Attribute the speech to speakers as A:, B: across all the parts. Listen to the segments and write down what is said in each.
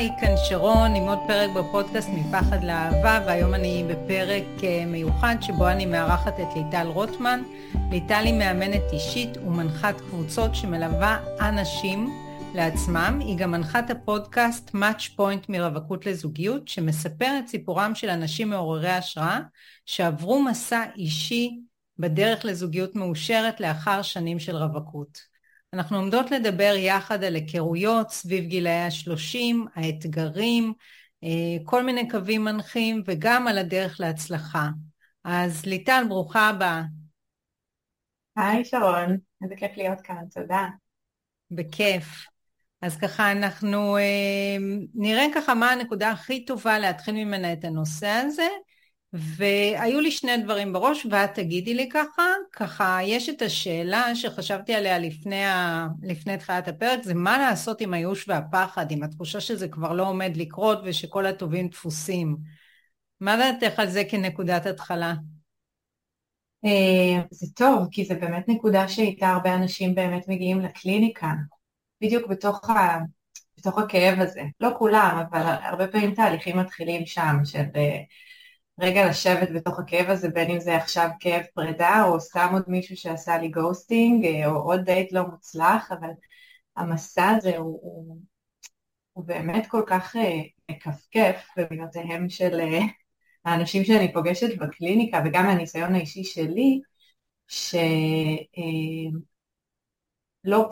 A: היי, כאן שרון עם עוד פרק בפודקאסט מפחד לאהבה, והיום אני בפרק אה, מיוחד שבו אני מארחת את ליטל רוטמן. ליטל היא מאמנת אישית ומנחת קבוצות שמלווה אנשים לעצמם. היא גם מנחת הפודקאסט Match Point מרווקות לזוגיות, שמספר את סיפורם של אנשים מעוררי השראה שעברו מסע אישי בדרך לזוגיות מאושרת לאחר שנים של רווקות. אנחנו עומדות לדבר יחד על היכרויות סביב גילאי השלושים, האתגרים, אה, כל מיני קווים מנחים וגם על הדרך להצלחה. אז ליטל, ברוכה הבאה.
B: היי שרון, איזה כיף להיות כאן, תודה.
A: בכיף. אז ככה אנחנו אה, נראה ככה מה הנקודה הכי טובה להתחיל ממנה את הנושא הזה, והיו לי שני דברים בראש ואת תגידי לי ככה, ככה יש את השאלה שחשבתי עליה לפני, ה... לפני תחילת הפרק, זה מה לעשות עם הייאוש והפחד, עם התחושה שזה כבר לא עומד לקרות ושכל הטובים דפוסים. מה דעתך על זה כנקודת התחלה?
B: אה, זה טוב, כי זה באמת נקודה שאיתה הרבה אנשים באמת מגיעים לקליניקה, בדיוק בתוך, ה... בתוך הכאב הזה. לא כולם, אבל הרבה פעמים תהליכים מתחילים שם, של... רגע לשבת בתוך הכאב הזה, בין אם זה עכשיו כאב פרידה, או סתם עוד מישהו שעשה לי ghosting, אה, או עוד דייט לא מוצלח, אבל המסע הזה הוא, הוא, הוא באמת כל כך אה, מכפכף במילותיהם של אה, האנשים שאני פוגשת בקליניקה, וגם מהניסיון האישי שלי, שלא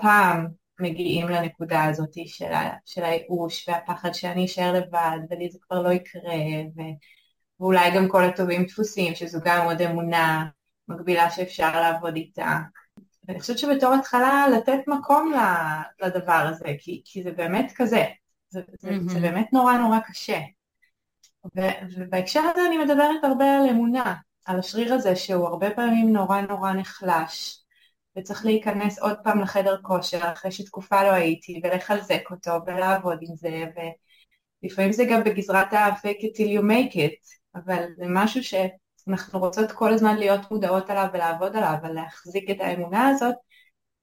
B: פעם מגיעים לנקודה הזאת של, של הייאוש והפחד שאני אשאר לבד ולי זה כבר לא יקרה ו... ואולי גם כל הטובים דפוסים, שזו גם עוד אמונה מקבילה שאפשר לעבוד איתה. ואני חושבת שבתור התחלה לתת מקום לדבר הזה, כי, כי זה באמת כזה, זה, זה, mm-hmm. זה באמת נורא נורא קשה. ו, ובהקשר הזה אני מדברת הרבה על אמונה, על השריר הזה שהוא הרבה פעמים נורא נורא נחלש, וצריך להיכנס עוד פעם לחדר כושר אחרי שתקופה לא הייתי, ולחזק אותו ולעבוד עם זה, ולפעמים זה גם בגזרת ה-fake it till you make it, אבל זה משהו שאנחנו רוצות כל הזמן להיות מודעות עליו ולעבוד עליו ולהחזיק את האמונה הזאת,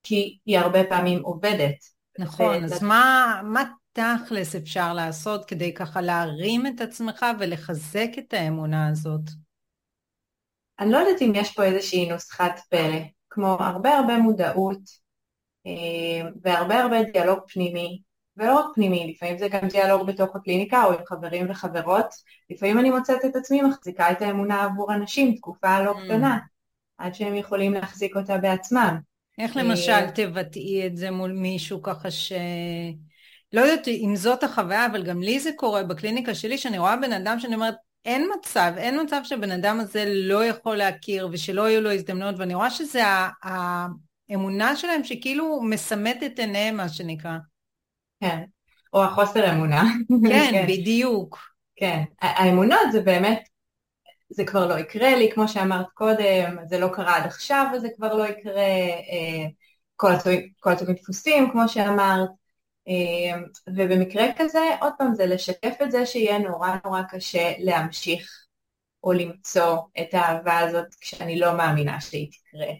B: כי היא הרבה פעמים עובדת.
A: נכון, אז מה, מה תכלס אפשר לעשות כדי ככה להרים את עצמך ולחזק את האמונה הזאת?
B: אני לא יודעת אם יש פה איזושהי נוסחת פלא, כמו הרבה הרבה מודעות אה, והרבה הרבה דיאלוג פנימי ולא רק פנימי, לפעמים זה גם דיאלוג בתוך הקליניקה או עם חברים וחברות, לפעמים אני מוצאת את עצמי מחזיקה את האמונה עבור אנשים תקופה לא mm. קטנה, עד שהם יכולים להחזיק אותה בעצמם.
A: איך למשל אה, תבטאי את זה מול מישהו ככה ש... לא יודעת אם זאת החוויה, אבל גם לי זה קורה בקליניקה שלי, שאני רואה בן אדם שאני אומרת, אין מצב, אין מצב שבן אדם הזה לא יכול להכיר ושלא יהיו לו הזדמנויות, ואני רואה שזה האמונה שלהם שכאילו מסמאת את עיניהם, מה שנקרא.
B: כן, או החוסר אמונה.
A: כן, כן, בדיוק.
B: כן, האמונות זה באמת, זה כבר לא יקרה לי, כמו שאמרת קודם, זה לא קרה עד עכשיו וזה כבר לא יקרה, אה, כל הטובים דפוסים, כמו שאמרת, אה, ובמקרה כזה, עוד פעם, זה לשקף את זה שיהיה נורא נורא קשה להמשיך או למצוא את האהבה הזאת כשאני לא מאמינה שהיא תקרה.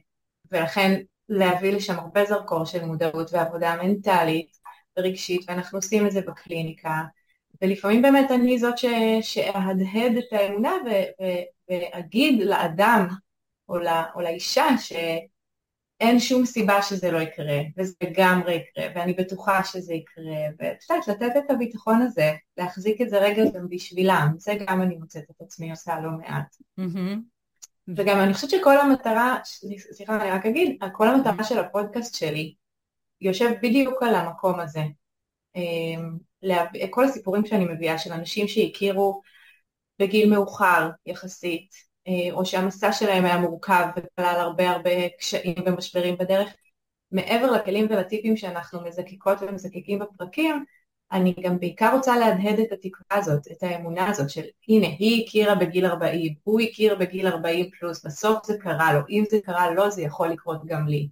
B: ולכן להביא לשם הרבה זרקור של מודעות ועבודה מנטלית, רגשית, ואנחנו עושים את זה בקליניקה, ולפעמים באמת אני זאת ש... שאהדהד את האמונה ו... ו... ואגיד לאדם או, לא... או לאישה שאין שום סיבה שזה לא יקרה, וזה לגמרי יקרה, ואני בטוחה שזה יקרה, ואת יודעת, לתת את הביטחון הזה, להחזיק את זה רגע גם בשבילם, זה גם אני מוצאת את עצמי עושה לא מעט. Mm-hmm. וגם אני חושבת שכל המטרה, סליחה אני רק אגיד, כל המטרה של הפודקאסט שלי יושב בדיוק על המקום הזה. אמ, כל הסיפורים שאני מביאה של אנשים שהכירו בגיל מאוחר יחסית, אה, או שהמסע שלהם היה מורכב וכלל הרבה הרבה קשיים ומשברים בדרך, מעבר לכלים ולטיפים שאנחנו מזקקות ומזקקים בפרקים, אני גם בעיקר רוצה להדהד את התקווה הזאת, את האמונה הזאת של הנה, היא הכירה בגיל 40, הוא הכיר בגיל 40 פלוס, בסוף זה קרה לו, אם זה קרה לו זה יכול לקרות גם לי.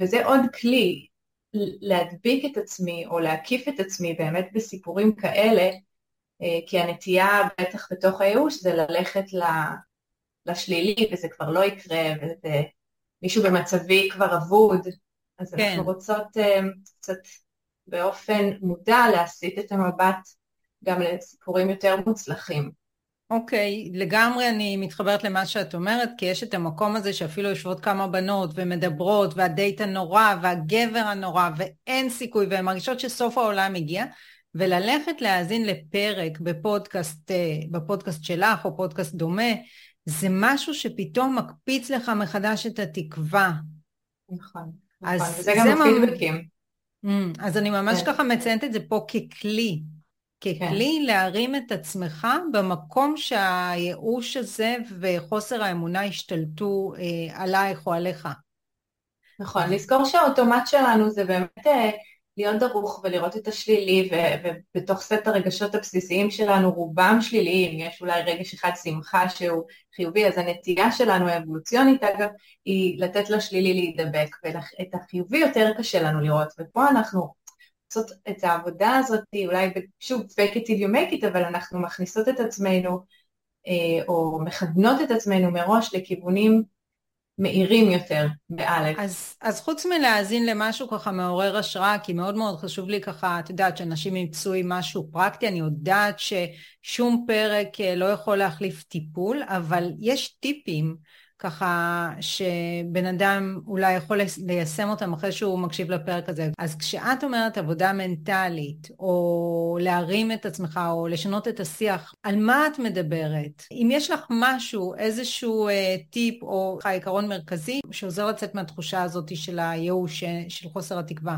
B: וזה עוד כלי, להדביק את עצמי או להקיף את עצמי באמת בסיפורים כאלה, אה, כי הנטייה בטח בתוך הייאוש זה ללכת לשלילי וזה כבר לא יקרה ומישהו במצבי כבר אבוד, אז כן. אנחנו רוצות אה, קצת באופן מודע להסיט את המבט גם לסיפורים יותר מוצלחים.
A: אוקיי, okay, לגמרי אני מתחברת למה שאת אומרת, כי יש את המקום הזה שאפילו יושבות כמה בנות ומדברות, והדייט הנורא, והגבר הנורא, ואין סיכוי, והן מרגישות שסוף העולם הגיע, וללכת להאזין לפרק בפודקאסט, אה, בפודקאסט שלך או פודקאסט דומה, זה משהו שפתאום מקפיץ לך מחדש את התקווה.
B: נכון, נכון, וזה גם הפידבקים.
A: Mm, אז אני ממש כן. ככה מציינת את זה פה ככלי. ככלי כן. להרים את עצמך במקום שהייאוש הזה וחוסר האמונה השתלטו אה, עלייך או עליך.
B: נכון, לזכור שהאוטומט שלנו זה באמת אה, להיות דרוך ולראות את השלילי ו- ובתוך סט הרגשות הבסיסיים שלנו רובם שליליים, יש אולי רגש אחד שמחה שהוא חיובי, אז הנטייה שלנו האבולוציונית אגב היא לתת לשלילי להידבק ואת החיובי יותר קשה לנו לראות ופה אנחנו לעשות את העבודה הזאת, אולי שוב, fake it till you make it, אבל אנחנו מכניסות את עצמנו אה, או מכוונות את עצמנו מראש לכיוונים מאירים יותר, באלף.
A: אז, אז חוץ מלהאזין למשהו ככה מעורר השראה, כי מאוד מאוד חשוב לי ככה, את יודעת, שאנשים ימצאו עם משהו פרקטי, אני יודעת ששום פרק אה, לא יכול להחליף טיפול, אבל יש טיפים ככה שבן אדם אולי יכול ליישם אותם אחרי שהוא מקשיב לפרק הזה. אז כשאת אומרת עבודה מנטלית, או להרים את עצמך, או לשנות את השיח, על מה את מדברת? אם יש לך משהו, איזשהו אה, טיפ או עיקרון מרכזי שעוזר לצאת מהתחושה הזאת של הייאוש, אה, של חוסר התקווה.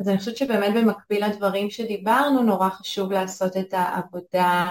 B: אז אני חושבת שבאמת במקביל לדברים שדיברנו, נורא חשוב לעשות את העבודה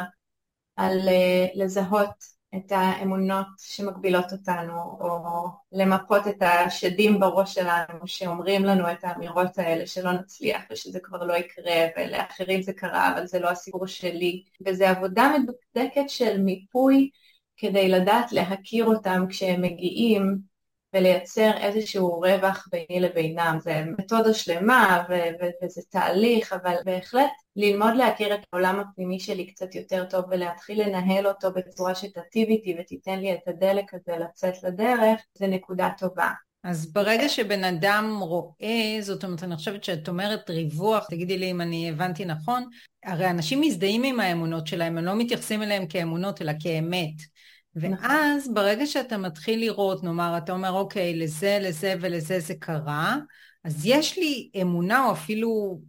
B: על אה, לזהות את האמונות שמגבילות אותנו, או למפות את השדים בראש שלנו שאומרים לנו את האמירות האלה שלא נצליח ושזה כבר לא יקרה ולאחרים זה קרה אבל זה לא הסיפור שלי. וזו עבודה מדוקדקת של מיפוי כדי לדעת להכיר אותם כשהם מגיעים ולייצר איזשהו רווח ביני לבינם. זה מתודה שלמה ו- ו- וזה תהליך, אבל בהחלט ללמוד להכיר את העולם הפנימי שלי קצת יותר טוב ולהתחיל לנהל אותו בצורה שתטיב איתי ותיתן לי את הדלק הזה לצאת לדרך, זה נקודה טובה.
A: אז ברגע שבן אדם רואה, זאת אומרת, אני חושבת שאת אומרת ריווח, תגידי לי אם אני הבנתי נכון, הרי אנשים מזדהים עם האמונות שלהם, הם לא מתייחסים אליהם כאמונות אלא כאמת. ואז ברגע שאתה מתחיל לראות, נאמר, אתה אומר, אוקיי, לזה, לזה ולזה זה קרה, אז יש לי אמונה או אפילו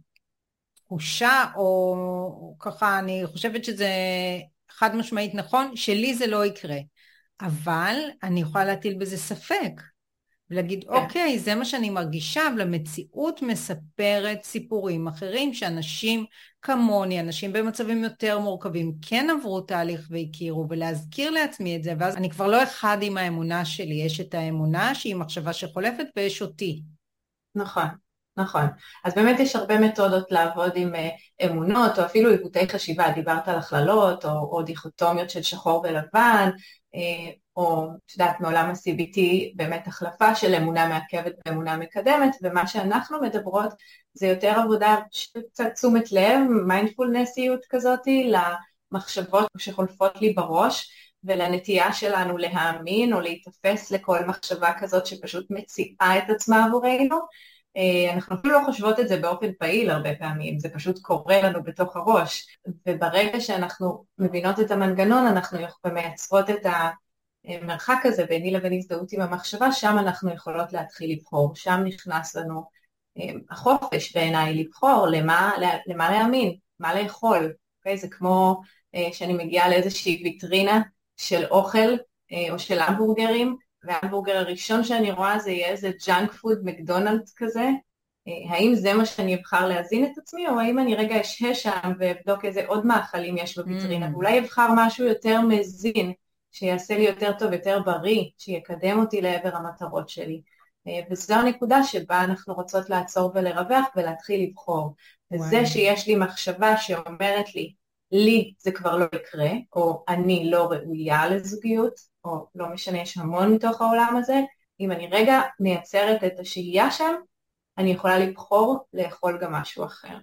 A: תחושה, או ככה, אני חושבת שזה חד משמעית נכון, שלי זה לא יקרה. אבל אני יכולה להטיל בזה ספק. ולהגיד, כן. אוקיי, זה מה שאני מרגישה, אבל המציאות מספרת סיפורים אחרים שאנשים כמוני, אנשים במצבים יותר מורכבים, כן עברו תהליך והכירו, ולהזכיר לעצמי את זה, ואז אני כבר לא אחד עם האמונה שלי, יש את האמונה שהיא מחשבה שחולפת ויש אותי.
B: נכון. נכון. אז באמת יש הרבה מתודות לעבוד עם אה, אמונות, או אפילו עיוותי חשיבה, דיברת על הכללות, או, או דיכוטומיות של שחור ולבן, אה, או את יודעת מעולם ה-CBT באמת החלפה של אמונה מעכבת ואמונה מקדמת ומה שאנחנו מדברות זה יותר עבודה של קצת תשומת לב, מיינדפולנסיות כזאתי למחשבות שחולפות לי בראש ולנטייה שלנו להאמין או להיתפס לכל מחשבה כזאת שפשוט מציעה את עצמה עבורנו. אה, אנחנו אפילו לא חושבות את זה באופן פעיל הרבה פעמים, זה פשוט קורה לנו בתוך הראש. וברגע שאנחנו מבינות את המנגנון אנחנו מייצרות את ה... המרחק הזה ביני לבין הזדהות עם המחשבה, שם אנחנו יכולות להתחיל לבחור, שם נכנס לנו אה, החופש בעיניי לבחור למה, למה להאמין, מה לאכול? אוקיי? זה כמו אה, שאני מגיעה לאיזושהי ויטרינה של אוכל אה, או של המבורגרים, וההמבורגר הראשון שאני רואה זה יהיה איזה junk food מקדונלדס כזה, האם זה מה שאני אבחר להזין את עצמי, או האם אני רגע אשהה שם ואבדוק איזה עוד מאכלים יש בוויטרינה, mm. ואולי אבחר משהו יותר מזין, שיעשה לי יותר טוב, יותר בריא, שיקדם אותי לעבר המטרות שלי. אה, וזו הנקודה שבה אנחנו רוצות לעצור ולרווח ולהתחיל לבחור. וזה שיש לי מחשבה שאומרת לי, לי זה כבר לא יקרה, או אני לא ראויה לזוגיות, או לא משנה, יש המון מתוך העולם הזה, אם אני רגע מייצרת את השהייה שם, אני יכולה לבחור לאכול גם משהו אחר.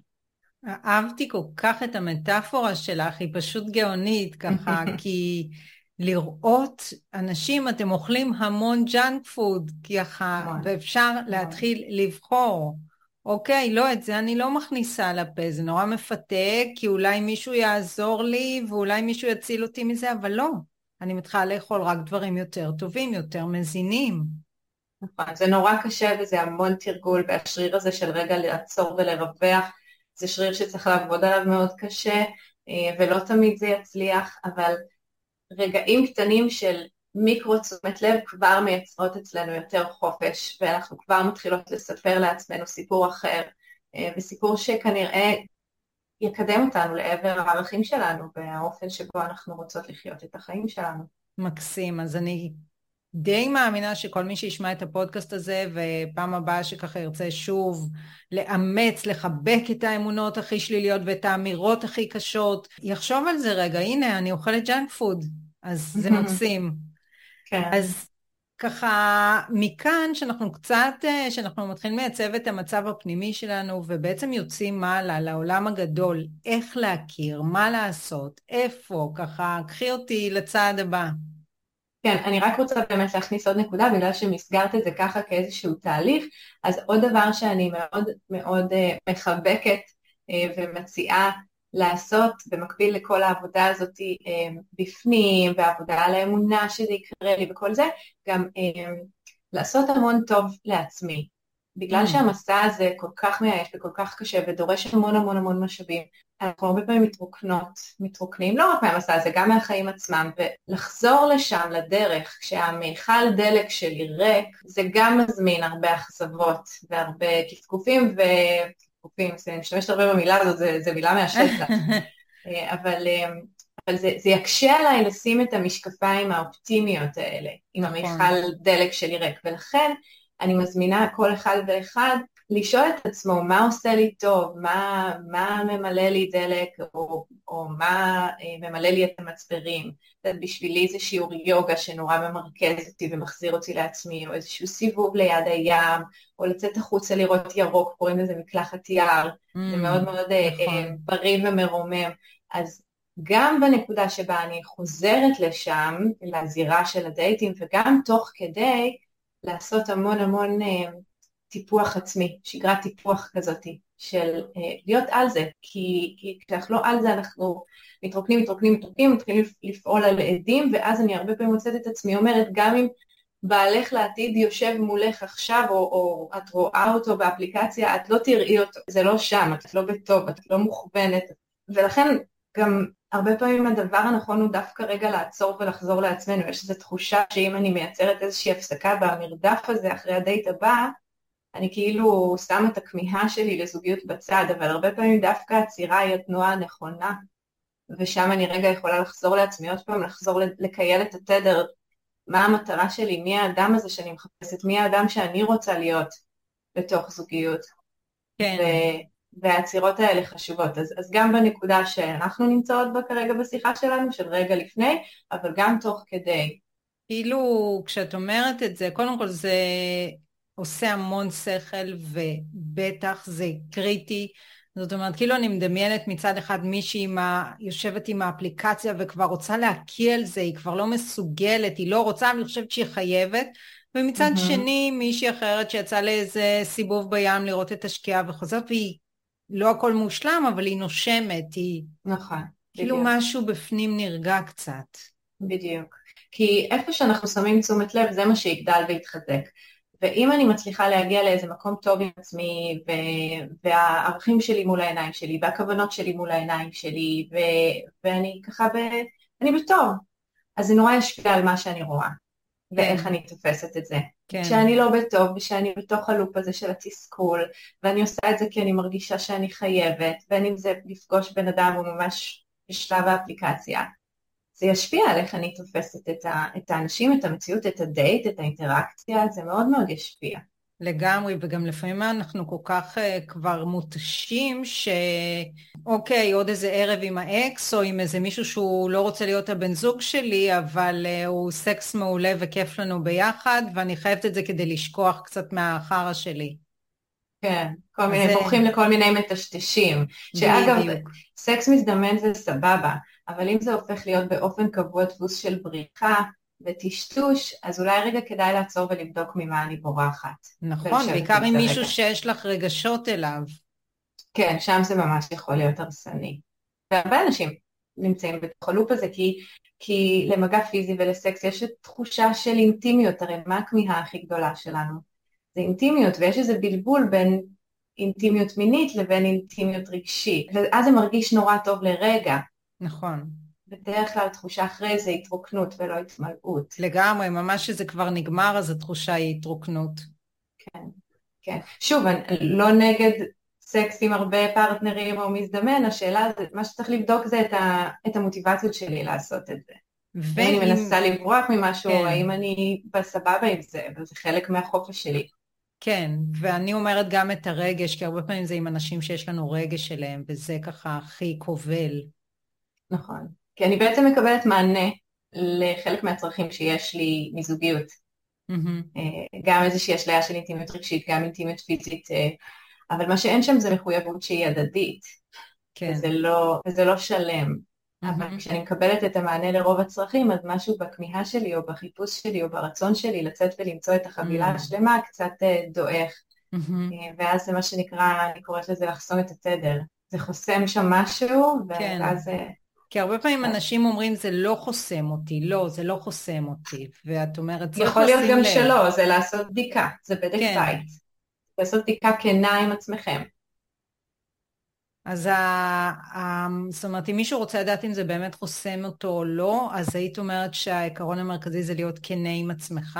A: אהבתי כל כך את המטאפורה שלך, היא פשוט גאונית ככה, כי לראות אנשים, אתם אוכלים המון junk food, ככה, ואפשר להתחיל לבחור. אוקיי, לא, את זה אני לא מכניסה לפה, זה נורא מפתה, כי אולי מישהו יעזור לי ואולי מישהו יציל אותי מזה, אבל לא. אני מתחילה לאכול רק דברים יותר טובים, יותר מזינים.
B: נכון, זה נורא קשה וזה המון תרגול, והשריר הזה של רגע לעצור ולרווח, זה שריר שצריך לעבוד עליו מאוד קשה, אה, ולא תמיד זה יצליח, אבל רגעים קטנים של מיקרו תשומת לב כבר מייצרות אצלנו יותר חופש, ואנחנו כבר מתחילות לספר לעצמנו סיפור אחר, אה, וסיפור שכנראה יקדם אותנו לעבר הערכים שלנו והאופן שבו אנחנו רוצות לחיות את החיים שלנו.
A: מקסים, אז אני די מאמינה שכל מי שישמע את הפודקאסט הזה ופעם הבאה שככה ירצה שוב לאמץ, לחבק את האמונות הכי שליליות ואת האמירות הכי קשות, יחשוב על זה רגע, הנה אני אוכלת junk food, אז זה מקסים. כן. אז ככה מכאן שאנחנו קצת, אה, שאנחנו מתחילים לייצב את המצב הפנימי שלנו ובעצם יוצאים הלאה לעולם הגדול, איך להכיר, מה לעשות, איפה, ככה קחי אותי לצעד הבא.
B: כן, אני רק רוצה באמת להכניס עוד נקודה, בגלל שמסגרת את זה ככה כאיזשהו תהליך, אז עוד דבר שאני מאוד מאוד uh, מחבקת uh, ומציעה לעשות במקביל לכל העבודה הזאת uh, בפנים, והעבודה על האמונה שזה יקרה לי וכל זה, גם לעשות המון טוב לעצמי. בגלל mm. שהמסע הזה כל כך מייאש וכל כך קשה ודורש המון המון המון משאבים, אנחנו הרבה פעמים מתרוקנות, מתרוקנים לא רק מהמסע הזה, גם מהחיים עצמם, ולחזור לשם, לדרך, כשהמיכל דלק שלי ריק, זה גם מזמין הרבה אכזבות והרבה קפקופים וקפקופים, אני משתמשת הרבה במילה הזאת, זו מילה מהשטח, אבל, אבל זה, זה יקשה עליי לשים את המשקפיים האופטימיות האלה, עם נכון. המיכל דלק שלי ריק, ולכן אני מזמינה כל אחד ואחד לשאול את עצמו מה עושה לי טוב, מה, מה ממלא לי דלק או, או מה אה, ממלא לי את המצברים. בשבילי זה שיעור יוגה שנורא ממרכז אותי ומחזיר אותי לעצמי, או איזשהו סיבוב ליד הים, או לצאת החוצה לראות ירוק, קוראים לזה מקלחת יער, mm, זה מאוד מאוד אה, נכון. uh, בריא ומרומם. אז גם בנקודה שבה אני חוזרת לשם, לזירה של הדייטים, וגם תוך כדי, לעשות המון המון אה, טיפוח עצמי, שגרת טיפוח כזאת, של אה, להיות על זה, כי, כי כשאנחנו לא על זה אנחנו מתרוקנים, מתרוקנים, מתרוקנים, מתחילים לפעול על עדים, ואז אני הרבה פעמים מוצאת את עצמי אומרת, גם אם בעלך לעתיד יושב מולך עכשיו, או, או את רואה אותו באפליקציה, את לא תראי אותו, זה לא שם, את לא בטוב, את לא מוכוונת, ולכן גם הרבה פעמים הדבר הנכון הוא דווקא רגע לעצור ולחזור לעצמנו. יש איזו תחושה שאם אני מייצרת איזושהי הפסקה במרדף הזה אחרי הדייט הבא, אני כאילו שמה את הכמיהה שלי לזוגיות בצד, אבל הרבה פעמים דווקא עצירה היא התנועה הנכונה, ושם אני רגע יכולה לחזור לעצמי עוד פעם, לחזור לקייל את התדר, מה המטרה שלי, מי האדם הזה שאני מחפשת, מי האדם שאני רוצה להיות בתוך זוגיות. כן. והעצירות האלה חשובות. אז, אז גם בנקודה שאנחנו נמצאות בה כרגע בשיחה שלנו, של רגע לפני, אבל גם תוך כדי.
A: כאילו, כשאת אומרת את זה, קודם כל זה עושה המון שכל, ובטח זה קריטי. זאת אומרת, כאילו אני מדמיינת מצד אחד מישהי עם ה... יושבת עם האפליקציה וכבר רוצה להקיא על זה, היא כבר לא מסוגלת, היא לא רוצה, אבל אני חושבת שהיא חייבת. ומצד mm-hmm. שני, מישהי אחרת שיצאה לאיזה סיבוב בים לראות את השקיעה וחוזרת, והיא לא הכל מושלם, אבל היא נושמת, היא...
B: נכון.
A: כאילו בדיוק. משהו בפנים נרגע קצת.
B: בדיוק. כי איפה שאנחנו שמים תשומת לב, זה מה שיגדל ויתחזק. ואם אני מצליחה להגיע לאיזה מקום טוב עם עצמי, ו- והערכים שלי מול העיניים שלי, והכוונות שלי מול העיניים שלי, ו- ואני ככה, ב- אני בטוב, אז זה נורא ישפיע על מה שאני רואה, ואיך אני תופסת את זה. כן. שאני לא בטוב ושאני בתוך הלופ הזה של התסכול ואני עושה את זה כי אני מרגישה שאני חייבת בין אם זה לפגוש בן אדם הוא ממש בשלב האפליקציה זה ישפיע על איך אני תופסת את, ה, את האנשים, את המציאות, את הדייט, את האינטראקציה, זה מאוד מאוד ישפיע.
A: לגמרי, וגם לפעמים אנחנו כל כך uh, כבר מותשים, שאוקיי, עוד איזה ערב עם האקס, או עם איזה מישהו שהוא לא רוצה להיות הבן זוג שלי, אבל uh, הוא סקס מעולה וכיף לנו ביחד, ואני חייבת את זה כדי לשכוח קצת מהחרא שלי.
B: כן, כל מיני, זה... בורחים לכל מיני מטשטשים. שאגב, בדיוק. סקס מזדמן זה סבבה, אבל אם זה הופך להיות באופן קבוע דפוס של בריחה, וטשטוש, אז אולי רגע כדאי לעצור ולבדוק ממה אני בורחת.
A: נכון, בעיקר עם מישהו שיש לך רגשות אליו.
B: כן, שם זה ממש יכול להיות הרסני. והרבה אנשים נמצאים בתוך הלופ הזה, כי, כי למגע פיזי ולסקס יש תחושה של אינטימיות, הרי מה הכמיהה הכי גדולה שלנו? זה אינטימיות, ויש איזה בלבול בין אינטימיות מינית לבין אינטימיות רגשית, ואז זה מרגיש נורא טוב לרגע.
A: נכון.
B: בדרך כלל תחושה אחרי זה התרוקנות ולא התמלאות.
A: לגמרי, ממש שזה כבר נגמר אז התחושה היא התרוקנות.
B: כן, כן. שוב, אני לא נגד סקס עם הרבה פרטנרים או מזדמן, השאלה, זה, מה שצריך לבדוק זה את, ה, את המוטיבציות שלי לעשות את זה. ואם אני מנסה לברוח ממשהו, כן. האם אני בסבבה עם זה, וזה חלק מהחופש שלי.
A: כן, ואני אומרת גם את הרגש, כי הרבה פעמים זה עם אנשים שיש לנו רגש אליהם, וזה ככה הכי כובל.
B: נכון. כי אני בעצם מקבלת מענה לחלק מהצרכים שיש לי מזוגיות. Mm-hmm. גם איזושהי אשליה של אינטימיות רגשית, גם אינטימיות פיזית, אה, אבל מה שאין שם זה מחויבות שהיא הדדית. כן. וזה לא, וזה לא שלם. Mm-hmm. אבל כשאני מקבלת את המענה לרוב הצרכים, אז משהו בכמיהה שלי או בחיפוש שלי או ברצון שלי לצאת ולמצוא את החבילה mm-hmm. השלמה קצת אה, דועך. Mm-hmm. ואז זה מה שנקרא, אני קוראת לזה לחסום את התדר. זה חוסם שם משהו, כן. ואז... כן.
A: כי הרבה פעמים אנשים אומרים זה לא חוסם אותי, לא, זה לא חוסם אותי, ואת אומרת
B: צריך לשים לב. יכול להיות גם שלא, זה לעשות בדיקה, זה בדק כן. בית. לעשות בדיקה כנה עם עצמכם.
A: אז ה, ה, זאת אומרת, אם מישהו רוצה לדעת אם זה באמת חוסם אותו או לא, אז היית אומרת שהעיקרון המרכזי זה להיות כנה עם עצמך?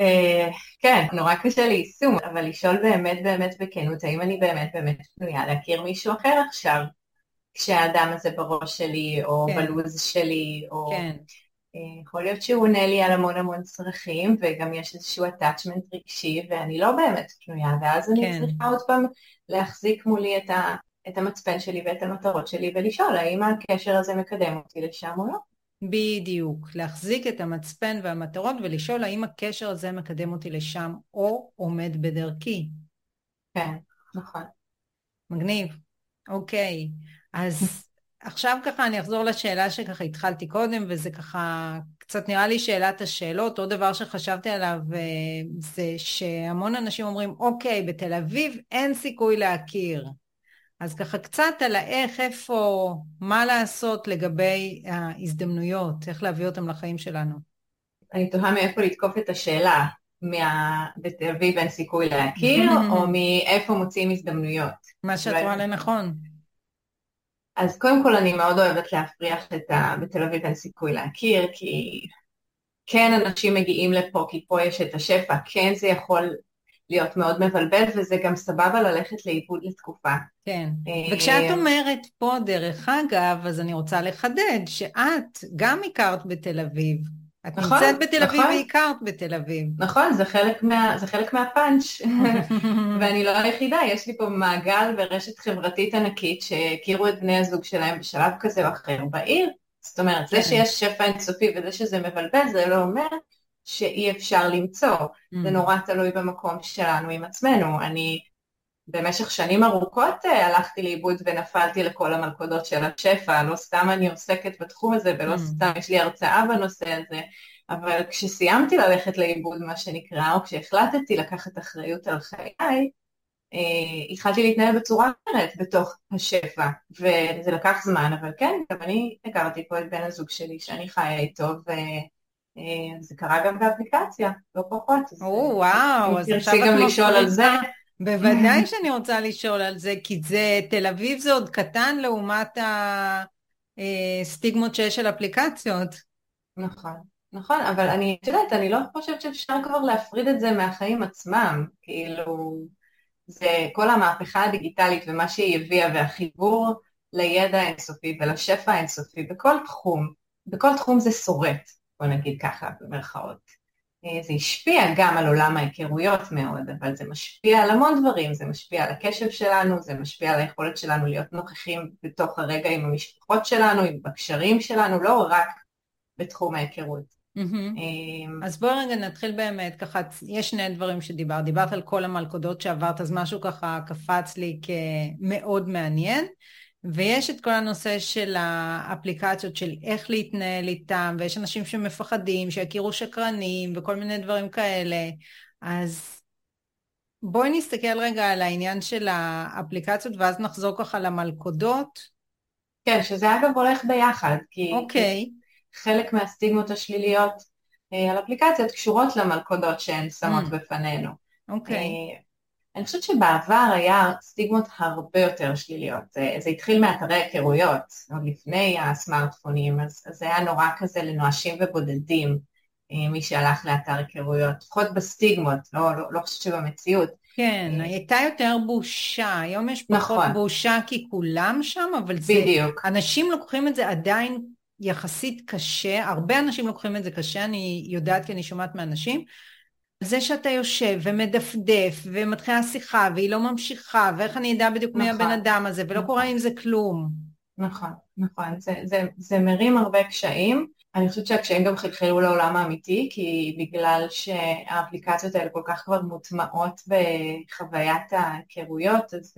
B: Uh, כן, נורא קשה ליישום, אבל לשאול באמת באמת בכנות, האם אני באמת באמת פנויה להכיר מישהו אחר עכשיו? כשהאדם הזה בראש שלי, או כן. בלוז שלי, או... כן. אה, יכול להיות שהוא עונה לי על המון המון צרכים, וגם יש איזשהו attachment רגשי, ואני לא באמת פנויה, ואז אני כן. צריכה עוד פעם להחזיק מולי את, ה, את המצפן שלי ואת המטרות שלי, ולשאול האם הקשר הזה מקדם אותי לשם או לא.
A: בדיוק, להחזיק את המצפן והמטרות ולשאול האם הקשר הזה מקדם אותי לשם או עומד בדרכי.
B: כן, נכון.
A: מגניב, אוקיי. אז עכשיו ככה אני אחזור לשאלה שככה התחלתי קודם, וזה ככה קצת נראה לי שאלת השאלות. עוד דבר שחשבתי עליו אה, זה שהמון אנשים אומרים, אוקיי, בתל אביב אין סיכוי להכיר. אז ככה קצת על האיך, איפה, מה לעשות לגבי ההזדמנויות, איך להביא אותם לחיים שלנו.
B: אני תוהה מאיפה לתקוף את השאלה, מה... בתל אביב אין סיכוי להכיר, או מאיפה מוצאים הזדמנויות.
A: מה שאת רואה לנכון.
B: אז קודם כל אני מאוד אוהבת להפריח את ה... בתל אביב אין סיכוי להכיר, כי כן אנשים מגיעים לפה, כי פה יש את השפע, כן זה יכול להיות מאוד מבלבל, וזה גם סבבה ללכת לאיבוד לתקופה.
A: כן, אה, וכשאת אומרת פה, דרך אגב, אז אני רוצה לחדד שאת גם הכרת בתל אביב, את נכון, נמצאת בתל אביב נכון. והכרת בתל אביב.
B: נכון, זה חלק, מה, זה חלק מהפאנץ', ואני לא היחידה, יש לי פה מעגל ורשת חברתית ענקית שהכירו את בני הזוג שלהם בשלב כזה או אחר בעיר. זאת אומרת, זה כן. שיש שפע אינסופי וזה שזה מבלבל, זה לא אומר שאי אפשר למצוא. זה mm. נורא תלוי במקום שלנו עם עצמנו. אני במשך שנים ארוכות אה, הלכתי לאיבוד ונפלתי לכל המלכודות של השפע, לא סתם אני עוסקת בתחום הזה ולא mm. סתם יש לי הרצאה בנושא הזה, אבל כשסיימתי ללכת לאיבוד מה שנקרא, או כשהחלטתי לקחת אחריות על חיי, אה, התחלתי להתנהל בצורה אחרת בתוך השפע, וזה לקח זמן, אבל כן, גם אני הכרתי פה את בן הזוג שלי שאני חיה איתו, וזה אה, קרה גם באפליקציה, לא פחות.
A: או, וואו, אז עכשיו
B: את גם לשאול על זה.
A: בוודאי שאני רוצה לשאול על זה, כי זה, תל אביב זה עוד קטן לעומת הסטיגמות שיש על אפליקציות.
B: נכון, נכון, אבל אני, את יודעת, אני לא חושבת שאפשר כבר להפריד את זה מהחיים עצמם, כאילו, זה כל המהפכה הדיגיטלית ומה שהיא הביאה והחיבור לידע האינסופי ולשפע האינסופי בכל תחום, בכל תחום זה שורט, בוא נגיד ככה, במרכאות. אה, זה השפיע גם על עולם ההיכרויות מאוד, אבל זה משפיע על המון דברים, זה משפיע על הקשב שלנו, זה משפיע על היכולת שלנו להיות נוכחים בתוך הרגע עם המשפחות שלנו, עם הקשרים שלנו, לא רק בתחום ההיכרות.
A: Mm-hmm. אז בואי רגע נתחיל באמת, ככה, יש שני דברים שדיברת, דיברת על כל המלכודות שעברת, אז משהו ככה קפץ לי כמאוד מעניין, ויש את כל הנושא של האפליקציות של איך להתנהל איתם, ויש אנשים שמפחדים, שיכירו שקרנים וכל מיני דברים כאלה. אז בואי נסתכל רגע על העניין של האפליקציות ואז נחזור ככה למלכודות.
B: כן, שזה אגב הולך ביחד, כי,
A: אוקיי.
B: כי חלק מהסטיגמות השליליות אה, על אפליקציות קשורות למלכודות שהן שמות mm. בפנינו.
A: אוקיי. אה,
B: אני חושבת שבעבר היה סטיגמות הרבה יותר שליליות. זה, זה התחיל מאתרי היכרויות, עוד לפני הסמארטפונים, אז, אז זה היה נורא כזה לנואשים ובודדים, אה, מי שהלך לאתר היכרויות, לפחות בסטיגמות, לא, לא, לא חושבת שבמציאות.
A: כן, אה, הייתה יותר בושה, היום יש פחות נכון. בושה כי כולם שם, אבל זה...
B: בדיוק.
A: אנשים לוקחים את זה עדיין יחסית קשה, הרבה אנשים לוקחים את זה קשה, אני יודעת כי אני שומעת מאנשים, זה שאתה יושב ומדפדף ומתחילה שיחה והיא לא ממשיכה ואיך אני אדע בדיוק נכון, מי הבן אדם הזה ולא נכון. קורה עם זה כלום.
B: נכון, נכון, זה, זה, זה מרים הרבה קשיים. אני חושבת שהקשיים גם חלחלו לעולם האמיתי, כי בגלל שהאפליקציות האלה כל כך כבר מוטמעות בחוויית ההיכרויות, אז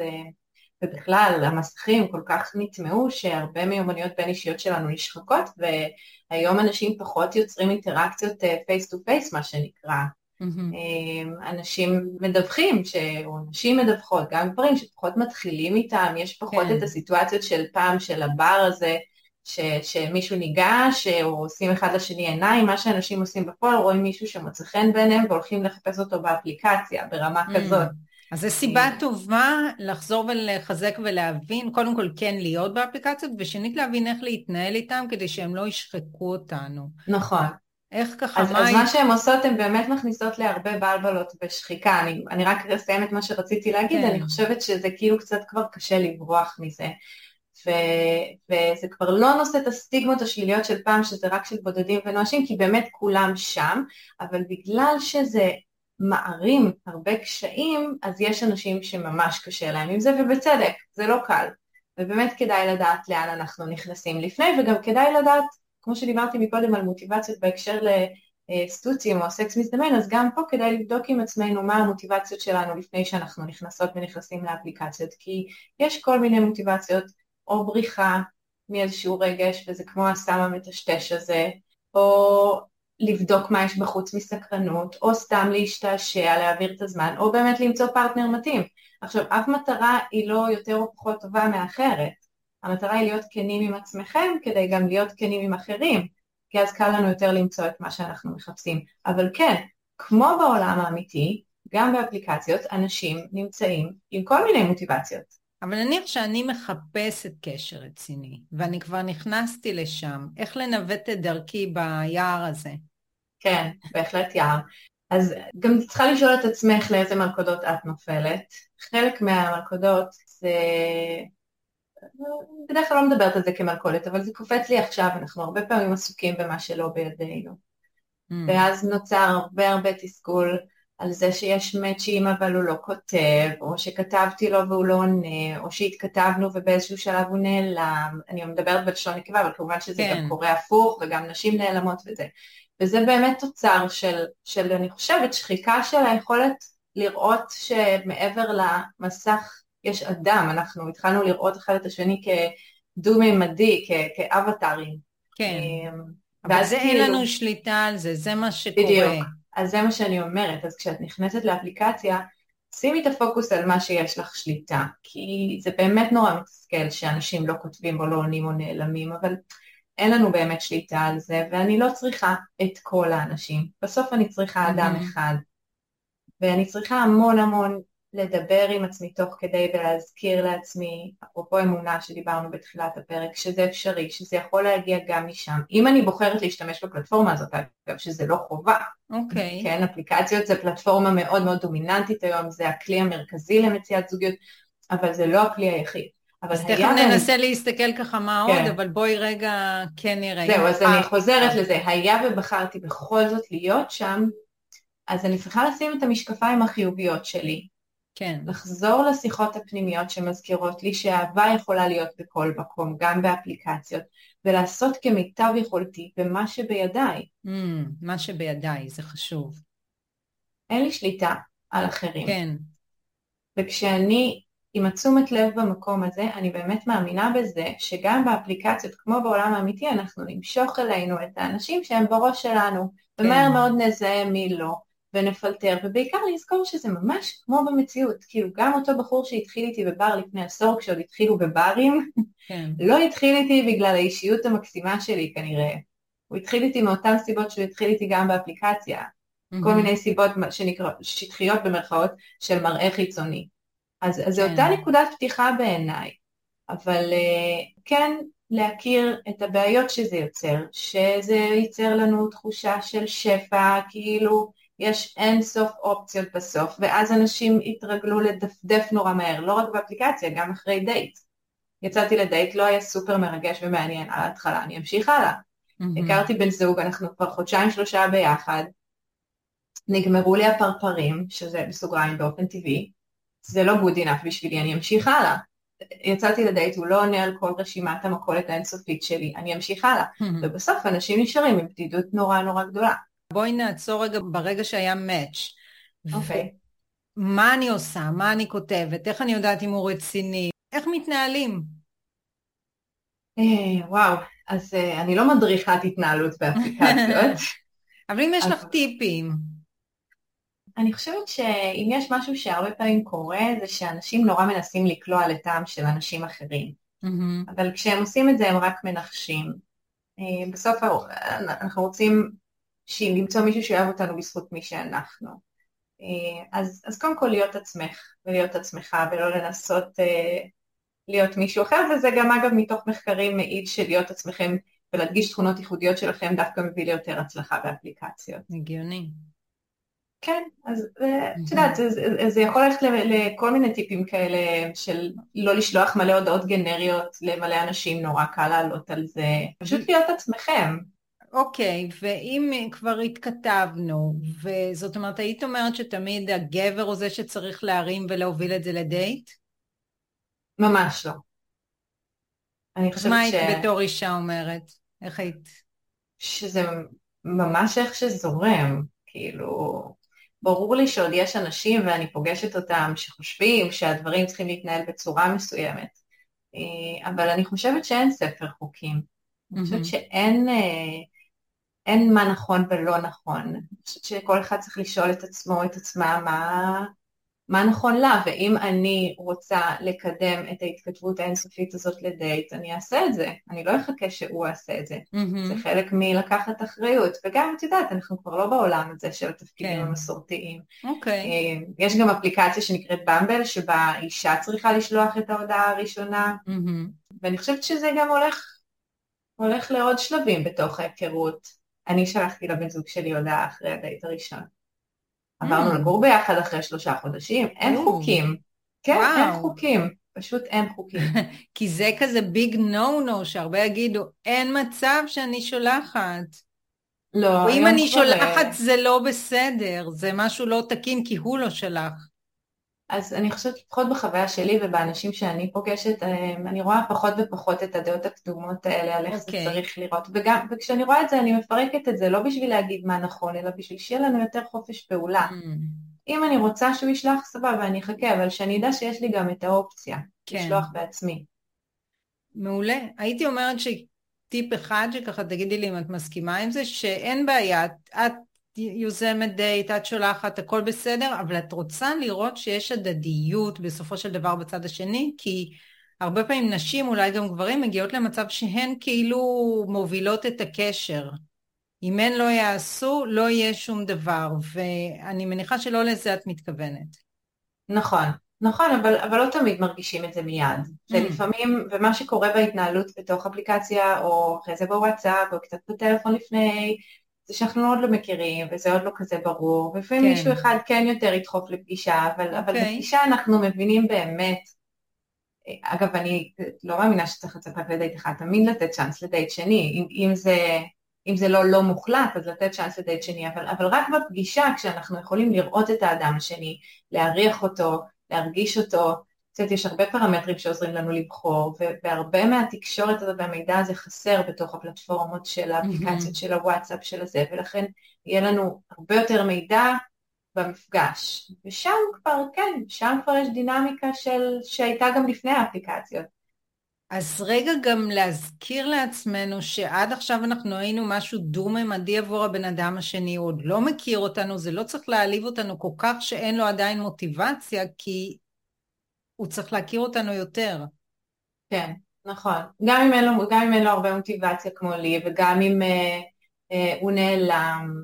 B: ובכלל המסכים כל כך נטמעו שהרבה מיומנויות בין אישיות שלנו נשחקות והיום אנשים פחות יוצרים אינטראקציות face to face מה שנקרא. Mm-hmm. אנשים מדווחים, ש... או נשים מדווחות, גם גברים שפחות מתחילים איתם, יש פחות כן. את הסיטואציות של פעם של הבר הזה, ש... שמישהו ניגש, או עושים אחד לשני עיניים, מה שאנשים עושים בפועל, רואים מישהו שמוצא חן בעיניהם והולכים לחפש אותו באפליקציה ברמה mm-hmm. כזאת.
A: אז זו סיבה אה, טובה לחזור ולחזק ולהבין, קודם כל כן להיות באפליקציות, ושנית להבין איך להתנהל איתם כדי שהם לא ישחקו אותנו.
B: נכון.
A: איך ככה,
B: אז, מה... אז מה שהן עושות, הן באמת מכניסות להרבה בלבלות ושחיקה. אני, אני רק אסיים את מה שרציתי להגיד, כן. אני חושבת שזה כאילו קצת כבר קשה לברוח מזה. ו, וזה כבר לא נושא את הסטיגמות השליליות של פעם, שזה רק של בודדים ונואשים, כי באמת כולם שם, אבל בגלל שזה מערים הרבה קשיים, אז יש אנשים שממש קשה להם עם זה, ובצדק, זה לא קל. ובאמת כדאי לדעת לאן אנחנו נכנסים לפני, וגם כדאי לדעת, כמו שדיברתי מקודם על מוטיבציות בהקשר לסטוצים או סקס מזדמן, אז גם פה כדאי לבדוק עם עצמנו מה המוטיבציות שלנו לפני שאנחנו נכנסות ונכנסים לאפליקציות, כי יש כל מיני מוטיבציות, או בריחה מאיזשהו רגש, וזה כמו הסם המטשטש הזה, או לבדוק מה יש בחוץ מסקרנות, או סתם להשתעשע, להעביר את הזמן, או באמת למצוא פרטנר מתאים. עכשיו, אף מטרה היא לא יותר או פחות טובה מאחרת. המטרה היא להיות כנים עם עצמכם כדי גם להיות כנים עם אחרים, כי אז קל לנו יותר למצוא את מה שאנחנו מחפשים. אבל כן, כמו בעולם האמיתי, גם באפליקציות אנשים נמצאים עם כל מיני מוטיבציות.
A: אבל נניח שאני מחפשת קשר רציני, ואני כבר נכנסתי לשם, איך לנווט את דרכי ביער הזה?
B: כן, בהחלט יער. אז גם צריכה לשאול את עצמך לאיזה מלכודות את נופלת. חלק מהמלכודות זה... בדרך כלל לא מדברת על זה כמלכודת, אבל זה קופץ לי עכשיו, אנחנו הרבה פעמים עסוקים במה שלא בידינו. Mm. ואז נוצר הרבה הרבה תסכול על זה שיש מאצ'ים אבל הוא לא כותב, או שכתבתי לו והוא לא עונה, או שהתכתבנו ובאיזשהו שלב הוא נעלם. אני מדברת בלשון נקבה, אבל כמובן שזה כן. גם קורה הפוך, וגם נשים נעלמות וזה. וזה באמת תוצר של, של, אני חושבת, שחיקה של היכולת לראות שמעבר למסך יש אדם, אנחנו התחלנו לראות אחד את השני כדו-מימדי, כאבטארים.
A: כן, אמ, אבל זה כאילו... אין לנו שליטה על זה, זה מה שקורה.
B: בדיוק, אז זה מה שאני אומרת, אז כשאת נכנסת לאפליקציה, שימי את הפוקוס על מה שיש לך שליטה, כי זה באמת נורא מתסכל שאנשים לא כותבים או לא עונים או נעלמים, אבל אין לנו באמת שליטה על זה, ואני לא צריכה את כל האנשים. בסוף אני צריכה אדם mm-hmm. אחד, ואני צריכה המון המון לדבר עם עצמי תוך כדי ולהזכיר לעצמי, אפרופו אמונה שדיברנו בתחילת הפרק, שזה אפשרי, שזה יכול להגיע גם משם. אם אני בוחרת להשתמש בפלטפורמה הזאת, אגב, שזה לא חובה.
A: אוקיי.
B: Okay. כן, אפליקציות זה פלטפורמה מאוד מאוד דומיננטית היום, זה הכלי המרכזי למציאת זוגיות, אבל זה לא הכלי היחיד.
A: אז תכף ננסה ואני... להסתכל ככה מה כן. עוד, אבל בואי רגע כן נראה.
B: זהו, אז אני חוזרת לזה, היה ובחרתי בכל זאת להיות שם, אז אני צריכה לשים את המשקפיים החיוביות שלי.
A: כן.
B: לחזור לשיחות הפנימיות שמזכירות לי שאהבה יכולה להיות בכל מקום, גם באפליקציות, ולעשות כמיטב יכולתי במה שבידיי.
A: Mm, מה שבידיי, זה חשוב.
B: אין לי שליטה על אחרים.
A: כן.
B: וכשאני עם התשומת לב במקום הזה, אני באמת מאמינה בזה שגם באפליקציות כמו בעולם האמיתי אנחנו נמשוך אלינו את האנשים שהם בראש שלנו, כן. ומהר מאוד נזהה מי לא, ונפלטר, ובעיקר לזכור שזה ממש כמו במציאות, כאילו גם אותו בחור שהתחיל איתי בבר לפני עשור כשעוד התחילו בברים, כן. לא התחיל איתי בגלל האישיות המקסימה שלי כנראה, הוא התחיל איתי מאותן סיבות שהוא התחיל איתי גם באפליקציה, mm-hmm. כל מיני סיבות שנקראות שטחיות במרכאות של מראה חיצוני. אז, אז זו כן. אותה נקודת פתיחה בעיניי, אבל uh, כן להכיר את הבעיות שזה יוצר, שזה ייצר לנו תחושה של שפע, כאילו יש אין סוף אופציות בסוף, ואז אנשים יתרגלו לדפדף נורא מהר, לא רק באפליקציה, גם אחרי דייט. יצאתי לדייט, לא היה סופר מרגש ומעניין על ההתחלה, אני אמשיך הלאה. Mm-hmm. הכרתי בן זוג, אנחנו כבר חודשיים שלושה ביחד, נגמרו לי הפרפרים, שזה בסוגריים באופן טבעי, זה לא good enough בשבילי, אני אמשיך הלאה. יצאתי לדייט, הוא לא עונה על כל רשימת המכולת האינסופית שלי, אני אמשיך הלאה. Mm-hmm. ובסוף אנשים נשארים עם בדידות נורא נורא גדולה.
A: בואי נעצור רגע ברגע שהיה מאץ'.
B: אוקיי.
A: מה אני עושה? מה אני כותבת? איך אני יודעת אם הוא רציני? איך מתנהלים?
B: אה, וואו, אז אה, אני לא מדריכת התנהלות באפליקציות.
A: אבל אם יש לך טיפים.
B: אני חושבת שאם יש משהו שהרבה פעמים קורה, זה שאנשים נורא מנסים לקלוע לטעם של אנשים אחרים. אבל כשהם עושים את זה הם רק מנחשים. אה, בסוף אנחנו רוצים למצוא מישהו שאוהב אותנו בזכות מי שאנחנו. אז, אז קודם כל להיות עצמך ולהיות עצמך ולא לנסות להיות מישהו אחר, וזה גם אגב מתוך מחקרים מעיד שלהיות עצמכם ולהדגיש תכונות ייחודיות שלכם דווקא מביא ליותר הצלחה באפליקציות.
A: הגיוני.
B: כן, אז אה, את יודעת, זה יכול ללכת לכל מיני טיפים כאלה של לא לשלוח מלא הודעות גנריות למלא אנשים, נורא קל לעלות על זה, פשוט להיות עצמכם.
A: אוקיי, ואם כבר התכתבנו, וזאת אומרת, היית אומרת שתמיד הגבר הוא זה שצריך להרים ולהוביל את זה לדייט?
B: ממש לא.
A: אני חושבת ש... מה היית בתור אישה אומרת? איך היית?
B: שזה ממש איך שזורם, כאילו, ברור לי שעוד יש אנשים ואני פוגשת אותם שחושבים שהדברים צריכים להתנהל בצורה מסוימת, אה, אבל אני חושבת שאין ספר חוקים. אני חושבת שאין אה, אין מה נכון ולא נכון. אני חושבת שכל אחד צריך לשאול את עצמו, את עצמה, מה, מה נכון לה, ואם אני רוצה לקדם את ההתכתבות האינסופית הזאת לדייט, אני אעשה את זה, אני לא אחכה שהוא יעשה את זה. Mm-hmm. זה חלק מלקחת אחריות, וגם את יודעת, אנחנו כבר לא בעולם הזה של התפקידים כן. המסורתיים.
A: אוקיי. Okay.
B: אה, יש גם אפליקציה שנקראת במבל, שבה אישה צריכה לשלוח את ההודעה הראשונה, mm-hmm. ואני חושבת שזה גם הולך, הולך לעוד שלבים בתוך ההיכרות. אני שלחתי לבן זוג שלי הודעה אחרי הדייט הראשון. עברנו mm. לגור ביחד אחרי שלושה חודשים, אין. חוקים. כן, וואו. אין חוקים, פשוט אין חוקים.
A: כי זה כזה ביג נו נו, שהרבה יגידו, אין מצב שאני שולחת.
B: לא,
A: או אם אני שולחת זה לא בסדר, זה משהו לא תקין כי הוא לא שלח.
B: אז אני חושבת, לפחות בחוויה שלי ובאנשים שאני פוגשת, אה, אני רואה פחות ופחות את הדעות הקדומות האלה על איך okay. זה אוקיי. צריך לראות, וגם, וכשאני רואה את זה אני מפרקת את זה, לא בשביל להגיד מה נכון, אלא בשביל שיהיה לנו יותר חופש פעולה. Mm. אם אני רוצה שהוא ישלח, סבבה, אני אחכה, אבל שאני אדע שיש לי גם את האופציה, כן. לשלוח בעצמי.
A: מעולה. הייתי אומרת שטיפ אחד, שככה תגידי לי אם את מסכימה עם זה, שאין בעיה, את יוזמת דייט, את שולחת, הכל בסדר, אבל את רוצה לראות שיש הדדיות בסופו של דבר בצד השני, כי הרבה פעמים נשים, אולי גם גברים, מגיעות למצב שהן כאילו מובילות את הקשר. אם הן לא יעשו, לא יהיה שום דבר, ואני מניחה שלא לזה את מתכוונת.
B: נכון, נכון, אבל, אבל לא תמיד מרגישים את זה מיד. Mm. ולפעמים, ומה שקורה בהתנהלות בתוך אפליקציה, או אחרי זה בוואטסאפ, או קצת בטלפון לפני, זה שאנחנו עוד לא מכירים, וזה עוד לא כזה ברור, ולפעמים כן. מישהו אחד כן יותר ידחוף לפגישה, אבל, okay. אבל אוקיי. בפגישה אנחנו מבינים באמת, אגב, אני לא מאמינה שצריך לצפות לדייט אחד, תמיד לתת צ'אנס לדייט שני, אם, אם, זה, אם זה לא לא מוחלט, אז לתת צ'אנס לדייט שני, אבל, אבל רק בפגישה, כשאנחנו יכולים לראות את האדם השני, להריח אותו, להרגיש אותו, יודעת, יש הרבה פרמטרים שעוזרים לנו לבחור, והרבה מהתקשורת הזאת והמידע הזה חסר בתוך הפלטפורמות של האפליקציות, mm-hmm. של הוואטסאפ, של הזה, ולכן יהיה לנו הרבה יותר מידע במפגש. ושם כבר, כן, שם כבר יש דינמיקה של, שהייתה גם לפני האפליקציות.
A: אז רגע גם להזכיר לעצמנו שעד עכשיו אנחנו היינו משהו דו-ממדי עבור הבן אדם השני, הוא עוד לא מכיר אותנו, זה לא צריך להעליב אותנו כל כך שאין לו עדיין מוטיבציה, כי הוא צריך להכיר אותנו יותר.
B: כן, נכון. גם אם אין לו, גם אם אין לו הרבה מוטיבציה כמו לי, וגם אם אה, אה, הוא נעלם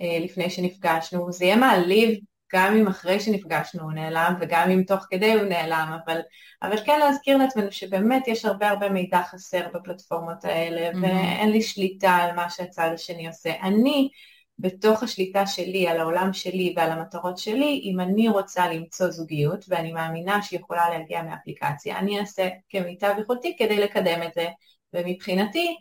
B: אה, לפני שנפגשנו, זה יהיה מעליב גם אם אחרי שנפגשנו הוא נעלם וגם אם תוך כדי הוא נעלם, אבל, אבל כן להזכיר לעצמנו שבאמת יש הרבה הרבה מידע חסר בפלטפורמות האלה mm-hmm. ואין לי שליטה על מה שהצד השני עושה. אני בתוך השליטה שלי על העולם שלי ועל המטרות שלי, אם אני רוצה למצוא זוגיות ואני מאמינה שהיא יכולה להגיע מאפליקציה, אני אעשה כמיטב יכולתי כדי לקדם את זה, ומבחינתי,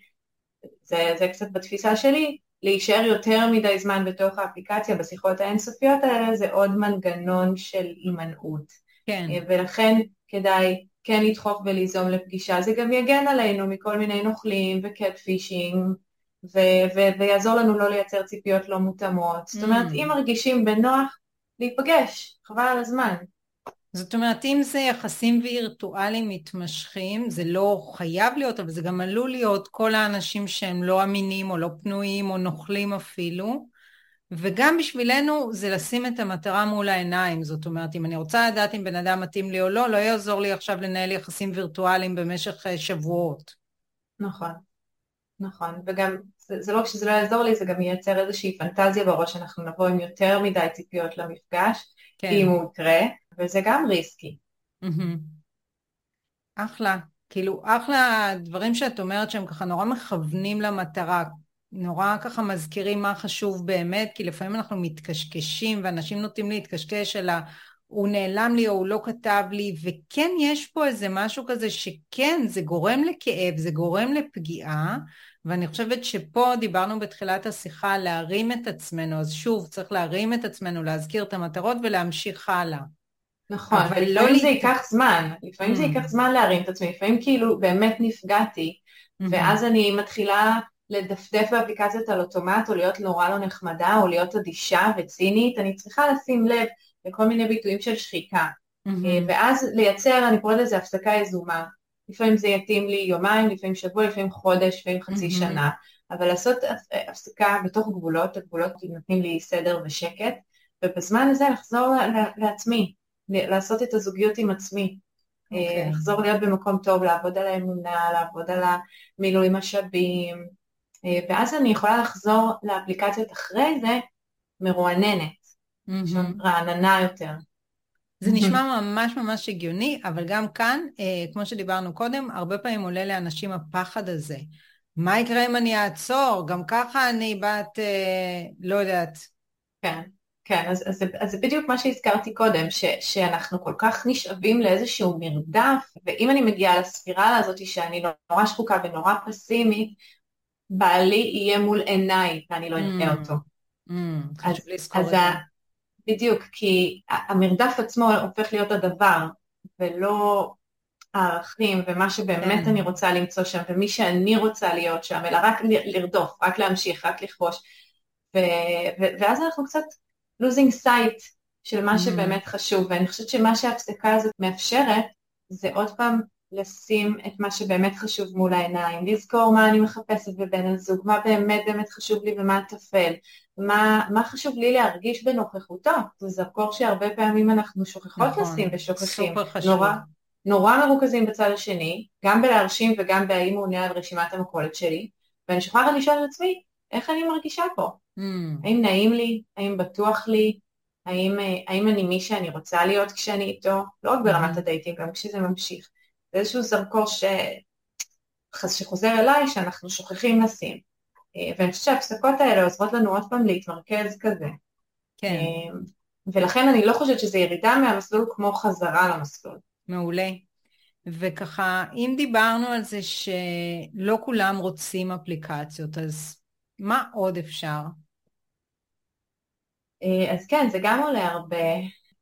B: זה, זה קצת בתפיסה שלי, להישאר יותר מדי זמן בתוך האפליקציה בשיחות האינסופיות האלה זה עוד מנגנון של הימנעות.
A: כן.
B: ולכן כדאי כן לדחוף וליזום לפגישה, זה גם יגן עלינו מכל מיני נוכלים וקט פישינג ו- ו- ויעזור לנו לא לייצר ציפיות לא מותאמות. זאת אומרת, mm. אם מרגישים בנוח, להיפגש, חבל על הזמן.
A: זאת אומרת, אם זה יחסים וירטואליים מתמשכים, זה לא חייב להיות, אבל זה גם עלול להיות כל האנשים שהם לא אמינים או לא פנויים או נוכלים אפילו, וגם בשבילנו זה לשים את המטרה מול העיניים, זאת אומרת, אם אני רוצה לדעת אם בן אדם מתאים לי או לא, לא יעזור לי עכשיו לנהל יחסים וירטואליים במשך אה, שבועות.
B: נכון, נכון, וגם זה, זה לא שזה לא יעזור לי, זה גם ייצר איזושהי פנטזיה בראש, אנחנו נבוא עם יותר מדי ציפיות למפגש, כן. אם הוא יקרה, וזה גם ריסקי.
A: אחלה, כאילו אחלה דברים שאת אומרת שהם ככה נורא מכוונים למטרה, נורא ככה מזכירים מה חשוב באמת, כי לפעמים אנחנו מתקשקשים ואנשים נוטים להתקשקש על. הוא נעלם לי או הוא לא כתב לי, וכן יש פה איזה משהו כזה שכן, זה גורם לכאב, זה גורם לפגיעה, ואני חושבת שפה דיברנו בתחילת השיחה להרים את עצמנו, אז שוב, צריך להרים את עצמנו, להזכיר את המטרות ולהמשיך הלאה.
B: נכון, אבל לא לפעמים לא זה ייקח זמן, לפעמים mm. זה ייקח זמן להרים את עצמי, לפעמים כאילו באמת נפגעתי, mm-hmm. ואז אני מתחילה לדפדף באפליקציות על אוטומט, או להיות נורא לא נחמדה, או להיות אדישה וצינית, אני צריכה לשים לב לכל מיני ביטויים של שחיקה. Mm-hmm. ואז לייצר, אני קוראת לזה הפסקה יזומה. לפעמים זה יתאים לי יומיים, לפעמים שבוע, לפעמים חודש, לפעמים חצי mm-hmm. שנה, אבל לעשות הפסקה בתוך גבולות, הגבולות נותנים לי סדר ושקט, ובזמן הזה לחזור לעצמי, לעשות את הזוגיות עם עצמי. Okay. אה, אוקיי. לחזור להיות במקום טוב, לעבוד על האמונה, לעבוד על המילוי משאבים, אה, ואז אני יכולה לחזור לאפליקציות אחרי זה מרועננת, רעננה יותר.
A: זה נשמע ממש ממש הגיוני, אבל גם כאן, אה, כמו שדיברנו קודם, הרבה פעמים עולה לאנשים הפחד הזה. מה יקרה אם אני אעצור? גם ככה אני בת, אה, לא יודעת.
B: כן. כן, אז, אז, אז זה בדיוק מה שהזכרתי קודם, ש, שאנחנו כל כך נשאבים לאיזשהו מרדף, ואם אני מגיעה לספירלה הזאת שאני נורא שחוקה ונורא פסימית, בעלי יהיה מול עיניי ואני לא אראה mm, אותו.
A: Mm, אז, אז ה,
B: בדיוק, כי המרדף עצמו הופך להיות הדבר, ולא הערכים ומה שבאמת כן. אני רוצה למצוא שם, ומי שאני רוצה להיות שם, אלא רק לרדוף, רק להמשיך, רק לכבוש. ו- ו- ואז אנחנו קצת losing sight של מה mm. שבאמת חשוב, ואני חושבת שמה שההפסקה הזאת מאפשרת זה עוד פעם לשים את מה שבאמת חשוב מול העיניים, לזכור מה אני מחפשת בבן הזוג, מה באמת באמת חשוב לי ומה טפל, מה, מה חשוב לי להרגיש בנוכחותו, זה זרקור שהרבה פעמים אנחנו שוכחות נכון, לשים ושוכחים, נורא, נורא מרוכזים בצד השני, גם בלהרשים וגם בהאם הוא עונה על רשימת המכולת שלי, ואני שוכחת לשאול את עצמי, איך אני מרגישה פה? Mm. האם נעים לי? האם בטוח לי? האם, אה, האם אני מי שאני רוצה להיות כשאני איתו? לא רק ברמת mm. הדייטים, גם כשזה ממשיך. זה איזשהו זרקור ש... שחוזר אליי שאנחנו שוכחים לשים. אה, ואני חושבת שההפסקות האלה עוזרות לנו עוד פעם להתמרכז כזה.
A: כן. אה,
B: ולכן אני לא חושבת שזה ירידה מהמסלול כמו חזרה למסלול.
A: מעולה. וככה, אם דיברנו על זה שלא כולם רוצים אפליקציות, אז מה עוד אפשר?
B: אה, אז כן, זה גם עולה הרבה.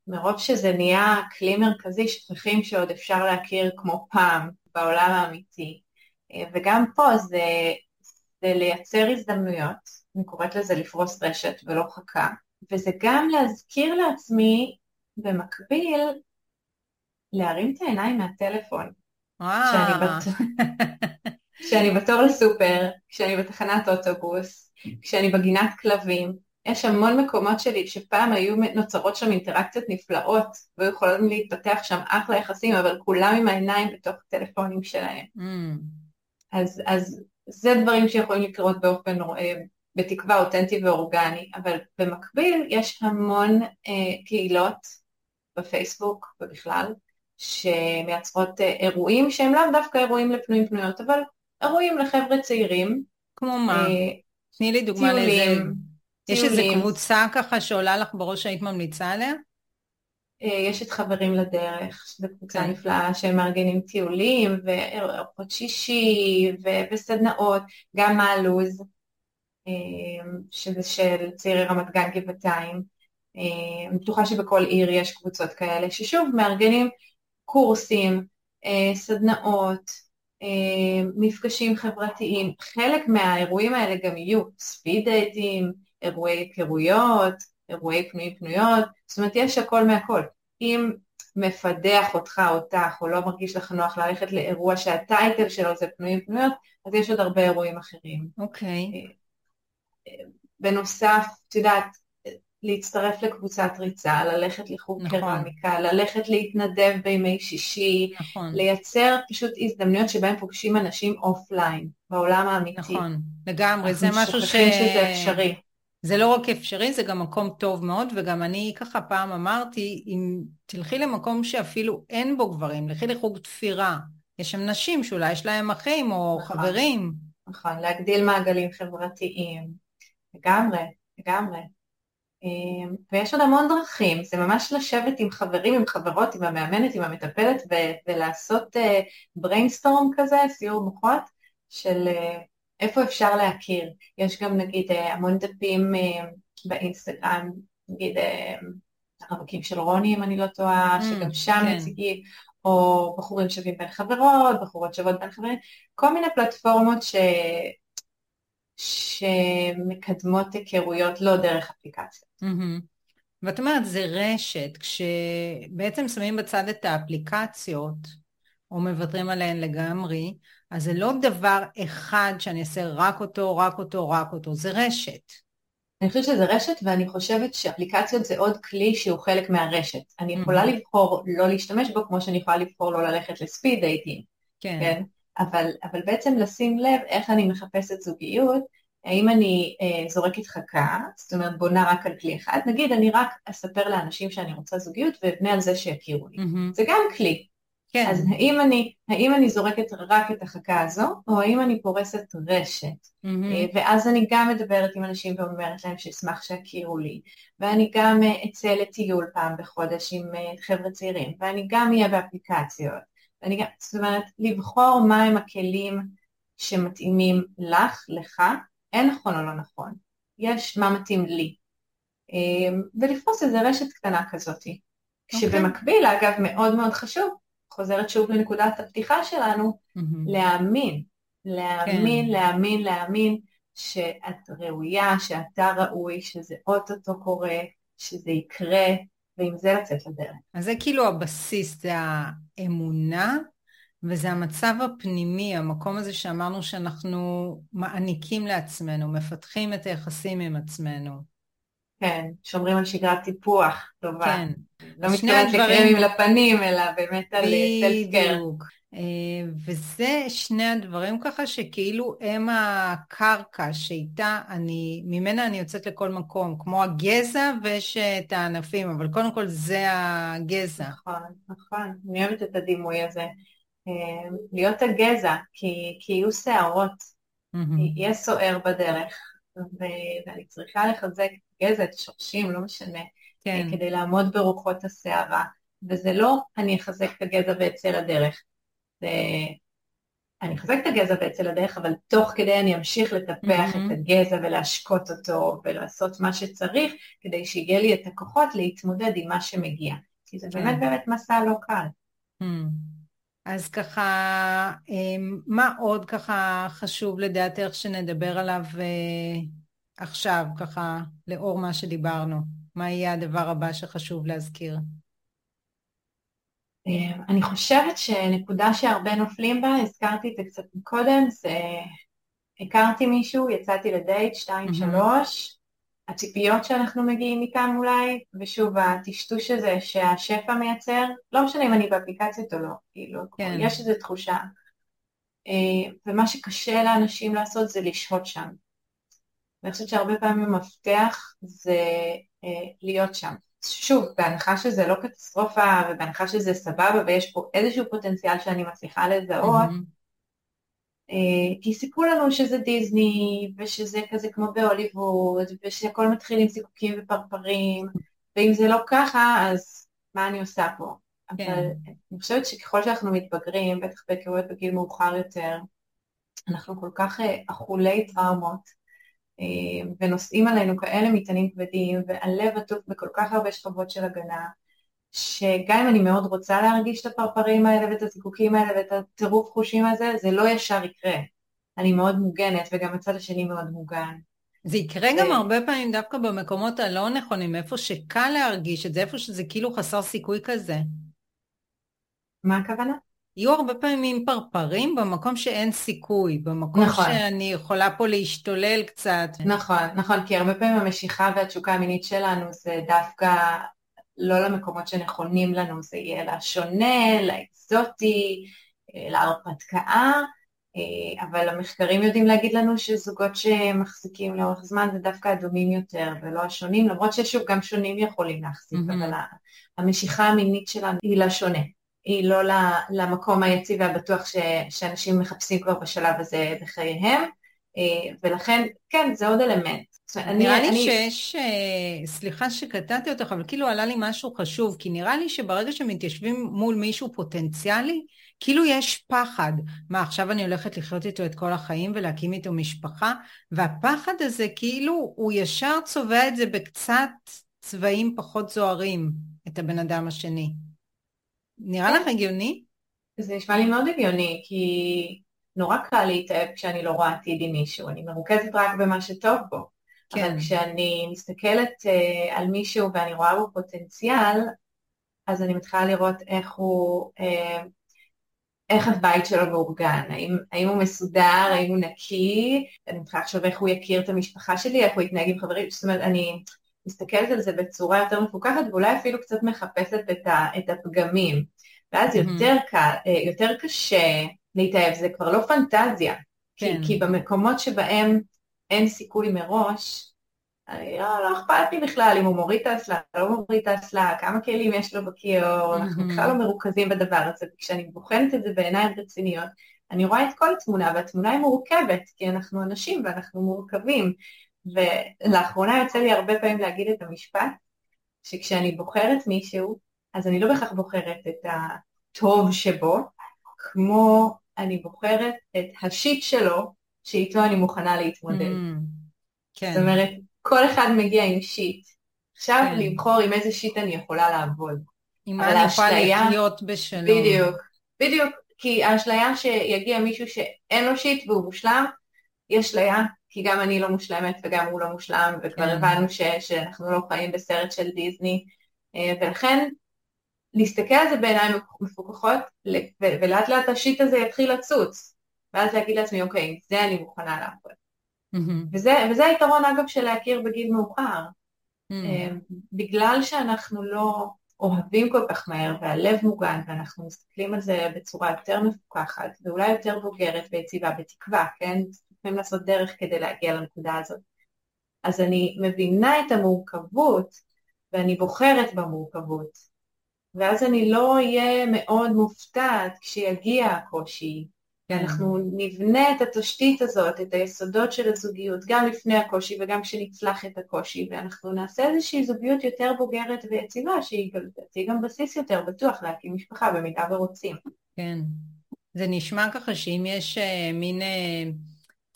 B: מרוב שזה נהיה כלי מרכזי, שכחים שעוד אפשר להכיר כמו פעם בעולם האמיתי. אה, וגם פה זה, זה לייצר הזדמנויות, אני קוראת לזה לפרוס רשת ולא חכה. וזה גם להזכיר לעצמי במקביל להרים את העיניים מהטלפון. כשאני, בת... כשאני בתור לסופר, כשאני בתחנת אוטובוס, כשאני בגינת כלבים, יש המון מקומות שלי שפעם היו נוצרות שם אינטראקציות נפלאות והיו יכולים להתפתח שם אחלה יחסים, אבל כולם עם העיניים בתוך הטלפונים שלהם. Mm. אז, אז זה דברים שיכולים לקרות באופן, אה, בתקווה אותנטי ואורגני, אבל במקביל יש המון אה, קהילות בפייסבוק ובכלל, שמייצרות אה, אירועים שהם לאו דווקא אירועים לפנויים פנויות, אבל אירועים לחבר'ה צעירים.
A: כמו מה? אה, תני לי דוגמה לאיזה... יש איזו קבוצה ככה שעולה לך בראש שהיית ממליצה עליה?
B: אה, יש את חברים לדרך, שזו קבוצה כן. נפלאה שהם מארגנים טיולים וארוחות שישי ו- וסדנאות, גם מה הלו"ז, שזה של צעירי רמת גן גבעתיים. אני בטוחה שבכל עיר יש קבוצות כאלה, ששוב מארגנים קורסים, אה, סדנאות, אה, מפגשים חברתיים. חלק מהאירועים האלה גם יהיו ספיד דייטים, אירועי היכרויות, אירועי פנויים פנויות, זאת אומרת יש הכל מהכל. אם מפדח אותך או אותך, או לא מרגיש לך נוח ללכת לאירוע שה title שלו זה פנויים פנויות, אז יש עוד הרבה אירועים אחרים.
A: אוקיי. Okay.
B: אה, בנוסף, את יודעת, להצטרף לקבוצת ריצה, ללכת לחוג נכון. קרמיקה, ללכת להתנדב בימי שישי, נכון. לייצר פשוט הזדמנויות שבהן פוגשים אנשים offline, בעולם האמיתי.
A: נכון, לגמרי, זה משהו ש...
B: שזה אפשרי.
A: זה לא רק אפשרי, זה גם מקום טוב מאוד, וגם אני ככה פעם אמרתי, אם תלכי למקום שאפילו אין בו גברים, לכי לחוג תפירה, יש שם נשים שאולי יש להם אחים או נכון, חברים.
B: נכון, להגדיל מעגלים חברתיים, לגמרי, לגמרי. אמ, ויש עוד המון דרכים, זה ממש לשבת עם חברים, עם חברות, עם המאמנת, עם המטפלת ו- ולעשות brainstorm uh, כזה, סיעור מוחות, של uh, איפה אפשר להכיר. יש גם נגיד uh, המון דפים uh, באינסטגרם, נגיד uh, הרווקים של רוני אם אני לא טועה, mm, שגם שם כן. מציגים, או בחורים שווים בין חברות, בחורות שוות בין חברים, כל מיני פלטפורמות ש... שמקדמות היכרויות לא דרך אפליקציות.
A: Mm-hmm. ואת אומרת, זה רשת, כשבעצם שמים בצד את האפליקציות, או מוותרים עליהן לגמרי, אז זה לא דבר אחד שאני אעשה רק אותו, רק אותו, רק אותו, זה רשת.
B: אני חושבת שזה רשת, ואני חושבת שאפליקציות זה עוד כלי שהוא חלק מהרשת. אני יכולה mm-hmm. לבחור לא להשתמש בו, כמו שאני יכולה לבחור לא ללכת לספיד דייטים. כן. כן? אבל, אבל בעצם לשים לב איך אני מחפשת זוגיות, האם אני אה, זורקת חכה, זאת אומרת בונה רק על כלי אחד, נגיד אני רק אספר לאנשים שאני רוצה זוגיות ואבנה על זה שיכירו לי, mm-hmm. זה גם כלי. כן. אז האם אני, האם אני זורקת רק את החכה הזו, או האם אני פורסת רשת, mm-hmm. ואז אני גם מדברת עם אנשים ואומרת להם שאשמח שיכירו לי, ואני גם אה, אצא לטיול פעם בחודש עם אה, חבר'ה צעירים, ואני גם אהיה באפליקציות. ואני גם, זאת אומרת, לבחור מהם הכלים שמתאימים לך, לך, אין נכון או לא נכון, יש מה מתאים לי. ולפרוס איזה רשת קטנה כזאת. Okay. אוקיי. כשבמקביל, אגב, מאוד מאוד חשוב, חוזרת שוב לנקודת הפתיחה שלנו, mm-hmm. להאמין, להאמין, כן. להאמין, להאמין שאת ראויה, שאתה ראוי, שזה אוטוטו קורה, שזה יקרה, ועם זה לצאת לדרך.
A: אז זה כאילו הבסיס, זה האמונה, וזה המצב הפנימי, המקום הזה שאמרנו שאנחנו מעניקים לעצמנו, מפתחים את היחסים עם עצמנו.
B: כן, שומרים על שגרת טיפוח טובה. כן. לא מתכוונת לקרמים לפנים, אלא באמת על סלפקר. בדיוק.
A: אה, וזה שני הדברים ככה שכאילו הם הקרקע שאיתה אני, ממנה אני יוצאת לכל מקום, כמו הגזע ויש את הענפים, אבל קודם כל זה הגזע.
B: נכון, נכון, אני אוהבת את הדימוי הזה. אה, להיות הגזע, כי, כי יהיו שערות, mm-hmm. יהיה סוער בדרך, ואני צריכה לחזק את השורשים, לא משנה, כן. כדי לעמוד ברוחות הסערה. וזה לא אני אחזק את הגזע ואצא לדרך. זה... אני אחזק את הגזע ואצא לדרך, אבל תוך כדי אני אמשיך לטפח mm-hmm. את הגזע ולהשקות אותו ולעשות מה שצריך, כדי שיהיה לי את הכוחות להתמודד עם מה שמגיע. כי זה כן. באמת באמת מסע לא קל. Mm.
A: אז ככה, אמ, מה עוד ככה חשוב לדעתך שנדבר עליו אה, עכשיו, ככה, לאור מה שדיברנו? מה יהיה הדבר הבא שחשוב להזכיר?
B: אה, אני חושבת שנקודה שהרבה נופלים בה, הזכרתי את זה קצת קודם, זה הכרתי מישהו, יצאתי לדייט, שתיים, שלוש, הציפיות שאנחנו מגיעים מכאן אולי, ושוב הטשטוש הזה שהשפע מייצר, לא משנה אם אני באפליקציות או לא, כאילו, כן. יש איזו תחושה. אה, ומה שקשה לאנשים לעשות זה לשהות שם. ואני חושבת שהרבה פעמים המפתח זה אה, להיות שם. שוב, בהנחה שזה לא קטסטרופה ובהנחה שזה סבבה ויש פה איזשהו פוטנציאל שאני מצליחה לזהות, mm-hmm. כי סיפרו לנו שזה דיסני ושזה כזה כמו בהוליווד ושהכל מתחיל עם זיקוקים ופרפרים ואם זה לא ככה אז מה אני עושה פה? כן. אבל אני חושבת שככל שאנחנו מתבגרים, בטח בהיכרויות בגיל מאוחר יותר, אנחנו כל כך אה, אכולי טראומות ונושאים עלינו כאלה מטענים כבדים והלב עטוף בכל כך הרבה שכבות של הגנה שגם אם אני מאוד רוצה להרגיש את הפרפרים האלה ואת הזיקוקים האלה ואת הטירוף חושים הזה, זה לא ישר יקרה. אני מאוד מוגנת וגם הצד השני מאוד מוגן.
A: זה יקרה גם הרבה פעמים דווקא במקומות הלא נכונים, איפה שקל להרגיש את זה, איפה שזה כאילו חסר סיכוי כזה.
B: מה הכוונה?
A: יהיו הרבה פעמים פרפרים במקום שאין סיכוי, במקום נכון. שאני יכולה פה להשתולל קצת.
B: נכון, נכון, כי הרבה פעמים המשיכה והתשוקה המינית שלנו זה דווקא לא למקומות שנכונים לנו, זה יהיה לשונה, לאקזוטי, אה, להרפתקה, אה, אבל המחקרים יודעים להגיד לנו שזוגות שמחזיקים לאורך זמן זה דווקא אדומים יותר ולא השונים, למרות ששוב גם שונים יכולים להחזיק, mm-hmm. אבל המשיכה המינית שלנו היא לשונה. היא לא למקום היציב והבטוח ש, שאנשים מחפשים כבר בשלב הזה בחייהם, אה, ולכן, כן, זה עוד אלמנט.
A: נראה לי אני... שיש, אה, סליחה שקטעתי אותך, אבל כאילו עלה לי משהו חשוב, כי נראה לי שברגע שמתיישבים מול מישהו פוטנציאלי, כאילו יש פחד. מה, עכשיו אני הולכת לחיות איתו את כל החיים ולהקים איתו משפחה? והפחד הזה, כאילו, הוא ישר צובע את זה בקצת צבעים פחות זוהרים, את הבן אדם השני. נראה לך הגיוני?
B: זה נשמע לי מאוד הגיוני, כי נורא קל להתאהב כשאני לא רואה עתיד עם מישהו, אני מרוכזת רק במה שטוב בו. כן. אבל כשאני מסתכלת uh, על מישהו ואני רואה בו פוטנציאל, אז אני מתחילה לראות איך הוא, uh, איך הבית שלו מאורגן, האם, האם הוא מסודר, האם הוא נקי, אני מתחילה לחשוב איך הוא יכיר את המשפחה שלי, איך הוא יתנהג עם חברים, זאת אומרת, אני מסתכלת על זה בצורה יותר מפוקחת ואולי אפילו קצת מחפשת את, ה, את הפגמים. ואז mm-hmm. יותר, קל, אה, יותר קשה להתאהב, זה כבר לא פנטזיה. כן. כי, כי במקומות שבהם אין סיכוי מראש, אני, לא, לא אכפת לי בכלל אם הוא מוריד את האסלה, לא מוריד את האסלה, כמה כלים יש לו בכיור, mm-hmm. אנחנו בכלל לא מרוכזים בדבר הזה, וכשאני בוחנת את זה בעיניים רציניות, אני רואה את כל התמונה, והתמונה היא מורכבת, כי אנחנו אנשים ואנחנו מורכבים, ולאחרונה יוצא לי הרבה פעמים להגיד את המשפט, שכשאני בוחרת מישהו, אז אני לא בהכרח בוחרת את הטוב שבו, כמו אני בוחרת את השיט שלו, שאיתו אני מוכנה להתמודד. Mm, כן. זאת אומרת, כל אחד מגיע עם שיט. עכשיו כן. לבחור עם איזה שיט אני יכולה לעבוד.
A: עם מה אני יכולה לחיות בשלום.
B: בדיוק, בדיוק. כי האשליה שיגיע מישהו שאין לו שיט והוא מושלם, היא אשליה כי גם אני לא מושלמת וגם הוא לא מושלם, וכבר כן. הבנו ש, שאנחנו לא חיים בסרט של דיסני, אה, ולכן להסתכל על זה בעיניים מפוקחות, ולאט לאט השיט הזה יתחיל לצוץ, ואז להגיד לעצמי, אוקיי, זה אני מוכנה לעבוד. Mm-hmm. וזה, וזה היתרון אגב של להכיר בגיל מאוחר. Mm-hmm. בגלל שאנחנו לא אוהבים כל כך מהר והלב מוגן ואנחנו מסתכלים על זה בצורה יותר מפוקחת ואולי יותר בוגרת ויציבה בתקווה, כן? צריכים לעשות דרך כדי להגיע לנקודה הזאת. אז אני מבינה את המורכבות ואני בוחרת במורכבות, ואז אני לא אהיה מאוד מופתעת כשיגיע הקושי, כי. אנחנו נבנה את התשתית הזאת, את היסודות של הזוגיות, גם לפני הקושי וגם כשנצלח את הקושי, ואנחנו נעשה איזושהי זוגיות יותר בוגרת ויציבה, שהיא גם בסיס יותר בטוח להקים משפחה במידה ורוצים.
A: כן. זה נשמע ככה שאם יש uh, מין...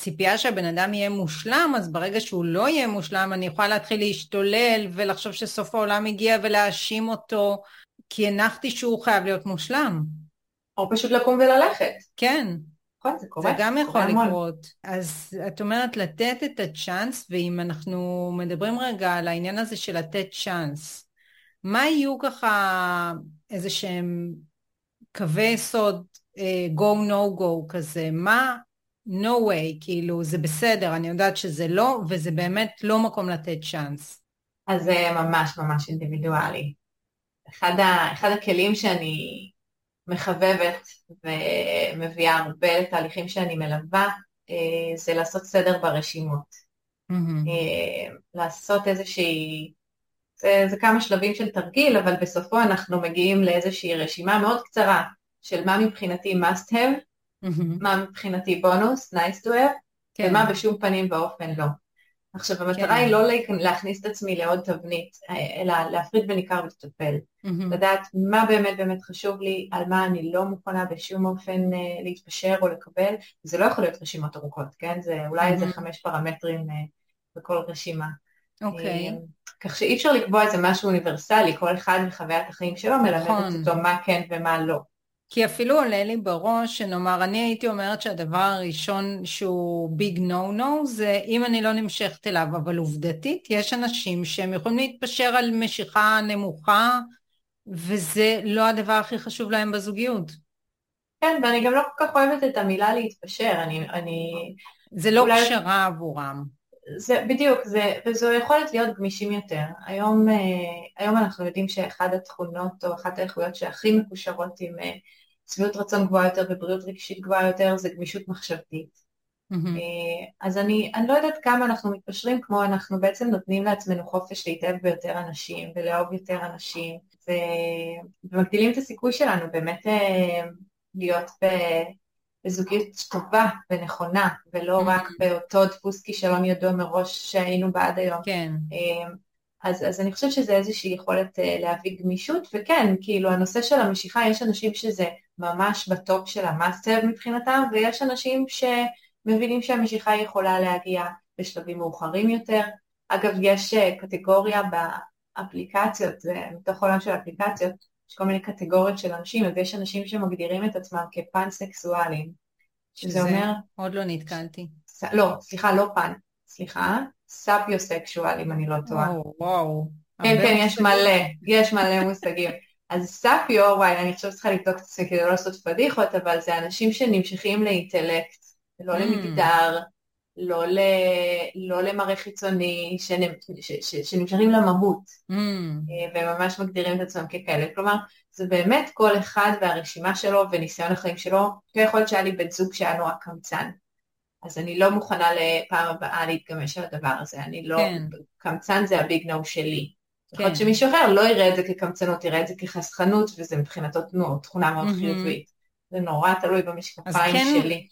A: ציפייה שהבן אדם יהיה מושלם, אז ברגע שהוא לא יהיה מושלם, אני יכולה להתחיל להשתולל ולחשוב שסוף העולם הגיע ולהאשים אותו, כי הנחתי שהוא חייב להיות מושלם.
B: או פשוט לקום וללכת.
A: כן.
B: נכון, זה קורה.
A: זה גם יכול
B: המון.
A: לקרות. אז את אומרת לתת את הצ'אנס, ואם אנחנו מדברים רגע על העניין הזה של לתת צ'אנס, מה יהיו ככה איזה שהם קווי יסוד uh, go no go כזה, מה no way, כאילו זה בסדר, אני יודעת שזה לא, וזה באמת לא מקום לתת צ'אנס.
B: אז זה ממש ממש אינדיבידואלי. אחד, ה, אחד הכלים שאני מחבבת ומביאה הרבה לתהליכים שאני מלווה, אה, זה לעשות סדר ברשימות.
A: Mm-hmm.
B: לעשות איזושהי, זה, זה כמה שלבים של תרגיל, אבל בסופו אנחנו מגיעים לאיזושהי רשימה מאוד קצרה של מה מבחינתי must have. מה מבחינתי בונוס, nice to have, כן. ומה בשום פנים ואופן לא. עכשיו המטרה כן. היא לא להכניס את עצמי לעוד תבנית, אלא להפריד בין עיקר ולטפל. Mm-hmm. לדעת מה באמת באמת חשוב לי, על מה אני לא מוכנה בשום אופן uh, להתפשר או לקבל, זה לא יכול להיות רשימות ארוכות, כן? זה אולי mm-hmm. איזה חמש פרמטרים uh, בכל רשימה.
A: אוקיי. Okay.
B: Uh, כך שאי אפשר לקבוע איזה משהו אוניברסלי, כל אחד מחוויית החיים שלו מלמדת נכון. אותו מה כן ומה לא.
A: כי אפילו עולה לי בראש שנאמר, אני הייתי אומרת שהדבר הראשון שהוא ביג נו נו זה אם אני לא נמשכת אליו, אבל עובדתית יש אנשים שהם יכולים להתפשר על משיכה נמוכה וזה לא הדבר הכי חשוב להם בזוגיות.
B: כן, ואני גם לא כל כך אוהבת את המילה להתפשר, אני... אני...
A: זה לא אולי... פשרה עבורם.
B: זה בדיוק, זה, וזו יכולת להיות גמישים יותר. היום, אה, היום אנחנו יודעים שאחד התכונות או אחת האיכויות שהכי מקושרות עם שביעות רצון גבוהה יותר ובריאות רגשית גבוהה יותר זה גמישות מחשבתית. Mm-hmm. אז אני, אני לא יודעת כמה אנחנו מתפשרים כמו אנחנו בעצם נותנים לעצמנו חופש להתאהב ביותר אנשים ולאהוב יותר אנשים ו... ומגדילים את הסיכוי שלנו באמת אה, להיות ב... בזוגיות טובה ונכונה ולא mm-hmm. רק באותו דפוס כישלון ידוע מראש שהיינו בה עד היום.
A: כן.
B: אה, אז, אז אני חושבת שזה איזושהי יכולת להביא גמישות, וכן, כאילו הנושא של המשיכה, יש אנשים שזה ממש ב top של ה must מבחינתם, ויש אנשים שמבינים שהמשיכה יכולה להגיע בשלבים מאוחרים יותר. אגב, יש אה, קטגוריה באפליקציות, מתוך עולם של אפליקציות, יש כל מיני קטגוריות של אנשים, אז יש אנשים שמגדירים את עצמם כפן-סקסואלים.
A: שזה אומר... עוד לא נתקלתי.
B: לא, סליחה, לא פן, סליחה, סאפיוסקשואל, אם אני לא טועה.
A: וואו, וואו.
B: כן, כן, יש מלא, יש מלא מושגים. אז סאפיו, וואי, אני חושבת שצריכה לבדוק את זה כדי לא לעשות פדיחות, אבל זה אנשים שנמשכים לאינטלקט, לא mm. למגדר, לא, ל, לא למראה חיצוני, שנמשכים למהות, mm. אה, וממש מגדירים את עצמם ככאלה. כלומר, זה באמת כל אחד והרשימה שלו וניסיון החיים שלו. יכול להיות שהיה לי בן זוג שהיה נורא קמצן, אז אני לא מוכנה לפעם הבאה להתגמש על הדבר הזה, אני לא, כן. קמצן זה הביג נו שלי. יכול להיות כן. שמישהו אחר לא יראה את זה כקמצנות, יראה את זה כחסכנות, וזה מבחינתו תכונה מאוד חיובית. זה נורא תלוי במשקפיים כן, שלי.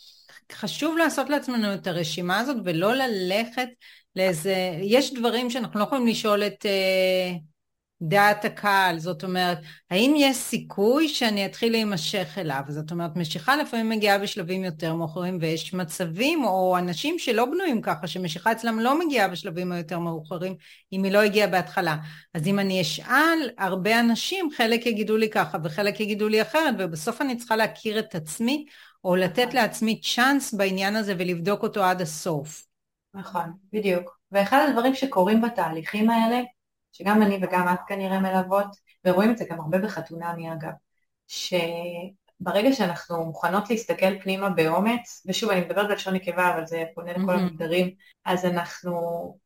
A: חשוב לעשות לעצמנו את הרשימה הזאת ולא ללכת לאיזה, יש דברים שאנחנו לא יכולים לשאול את uh, דעת הקהל, זאת אומרת, האם יש סיכוי שאני אתחיל להימשך אליו? זאת אומרת, משיכה לפעמים מגיעה בשלבים יותר מאוחרים, ויש מצבים או אנשים שלא בנויים ככה, שמשיכה אצלם לא מגיעה בשלבים היותר מאוחרים, אם היא לא הגיעה בהתחלה. אז אם אני אשאל הרבה אנשים, חלק יגידו לי ככה וחלק יגידו לי אחרת, ובסוף אני צריכה להכיר את עצמי, או לתת לעצמי צ'אנס בעניין הזה ולבדוק אותו עד הסוף.
B: נכון, בדיוק. ואחד הדברים שקורים בתהליכים האלה, שגם אני וגם את כנראה מלוות, ורואים את זה גם הרבה בחתונמי אגב, שברגע שאנחנו מוכנות להסתכל פנימה באומץ, ושוב אני מדברת בלשון נקבה אבל זה פונה לכל mm-hmm. המגדרים, אז אנחנו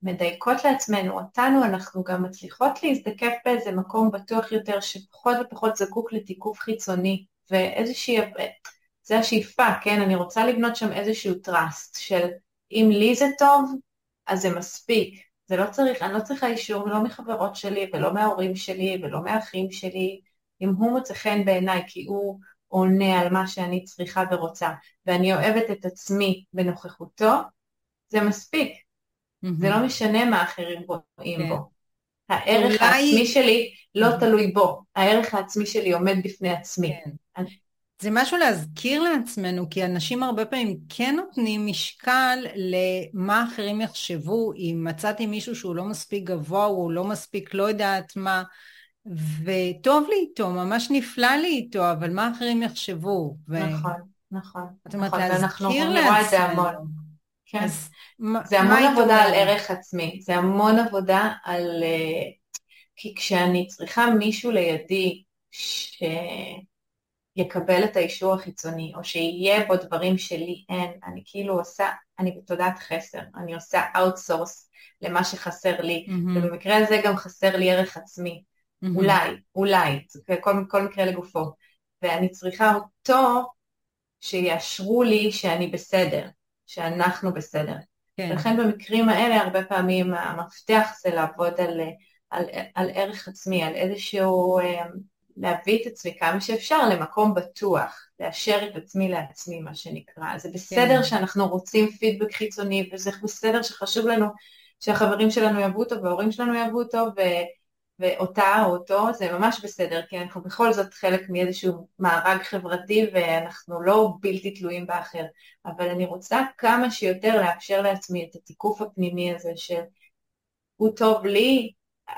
B: מדייקות לעצמנו, אותנו אנחנו גם מצליחות להזדקף באיזה מקום בטוח יותר שפחות ופחות זקוק לתיקוף חיצוני, ואיזושהי, זה השאיפה, כן, אני רוצה לבנות שם איזשהו trust של אם לי זה טוב, אז זה מספיק, זה לא צריך, אני לא צריכה אישור לא מחברות שלי ולא מההורים שלי ולא מהאחים שלי, אם הוא מוצא חן בעיניי כי הוא עונה על מה שאני צריכה ורוצה, ואני אוהבת את עצמי בנוכחותו, זה מספיק. Mm-hmm. זה לא משנה מה אחרים רואים כן. בו. הערך אולי... העצמי שלי לא mm-hmm. תלוי בו, הערך העצמי שלי עומד בפני עצמי. כן.
A: זה משהו להזכיר לעצמנו, כי אנשים הרבה פעמים כן נותנים משקל למה אחרים יחשבו, אם מצאתי מישהו שהוא לא מספיק גבוה, הוא לא מספיק לא יודעת מה, וטוב לי איתו, ממש נפלא לי איתו, אבל מה אחרים יחשבו?
B: ו... נכון. נכון.
A: זאת אומרת,
B: נכון,
A: להזכיר לעצמנו.
B: כן.
A: אז
B: זה המון עבודה על? ערך עצמי, זה המון עבודה על... אה, כי כשאני צריכה מישהו לידי שיקבל את האישור החיצוני, או שיהיה בו דברים שלי אין, אני כאילו עושה, אני בתודעת חסר, אני עושה outsource למה שחסר לי,
A: מהמם,
B: ובמקרה הזה גם חסר לי ערך עצמי,
A: מהמם.
B: אולי, אולי, זה כל, כל מקרה לגופו, ואני צריכה אותו שיאשרו לי שאני בסדר, שאנחנו בסדר.
A: כן,
B: ולכן במקרים האלה הרבה פעמים המפתח זה לעבוד על, על, על ערך עצמי, על איזשהו, אה, להביא את עצמי כמה שאפשר למקום בטוח, לאשר את עצמי לעצמי מה שנקרא. זה בסדר
A: כן.
B: שאנחנו רוצים פידבק חיצוני וזה בסדר שחשוב לנו שהחברים שלנו יאהבו אותו וההורים שלנו יאהבו אותו ו, ואותה או אותו, זה ממש בסדר, כי אנחנו בכל זאת חלק מאיזשהו מארג חברתי ואנחנו לא בלתי תלויים באחר. אבל אני רוצה כמה שיותר לאפשר לעצמי את התיקוף הפנימי הזה של הוא טוב לי,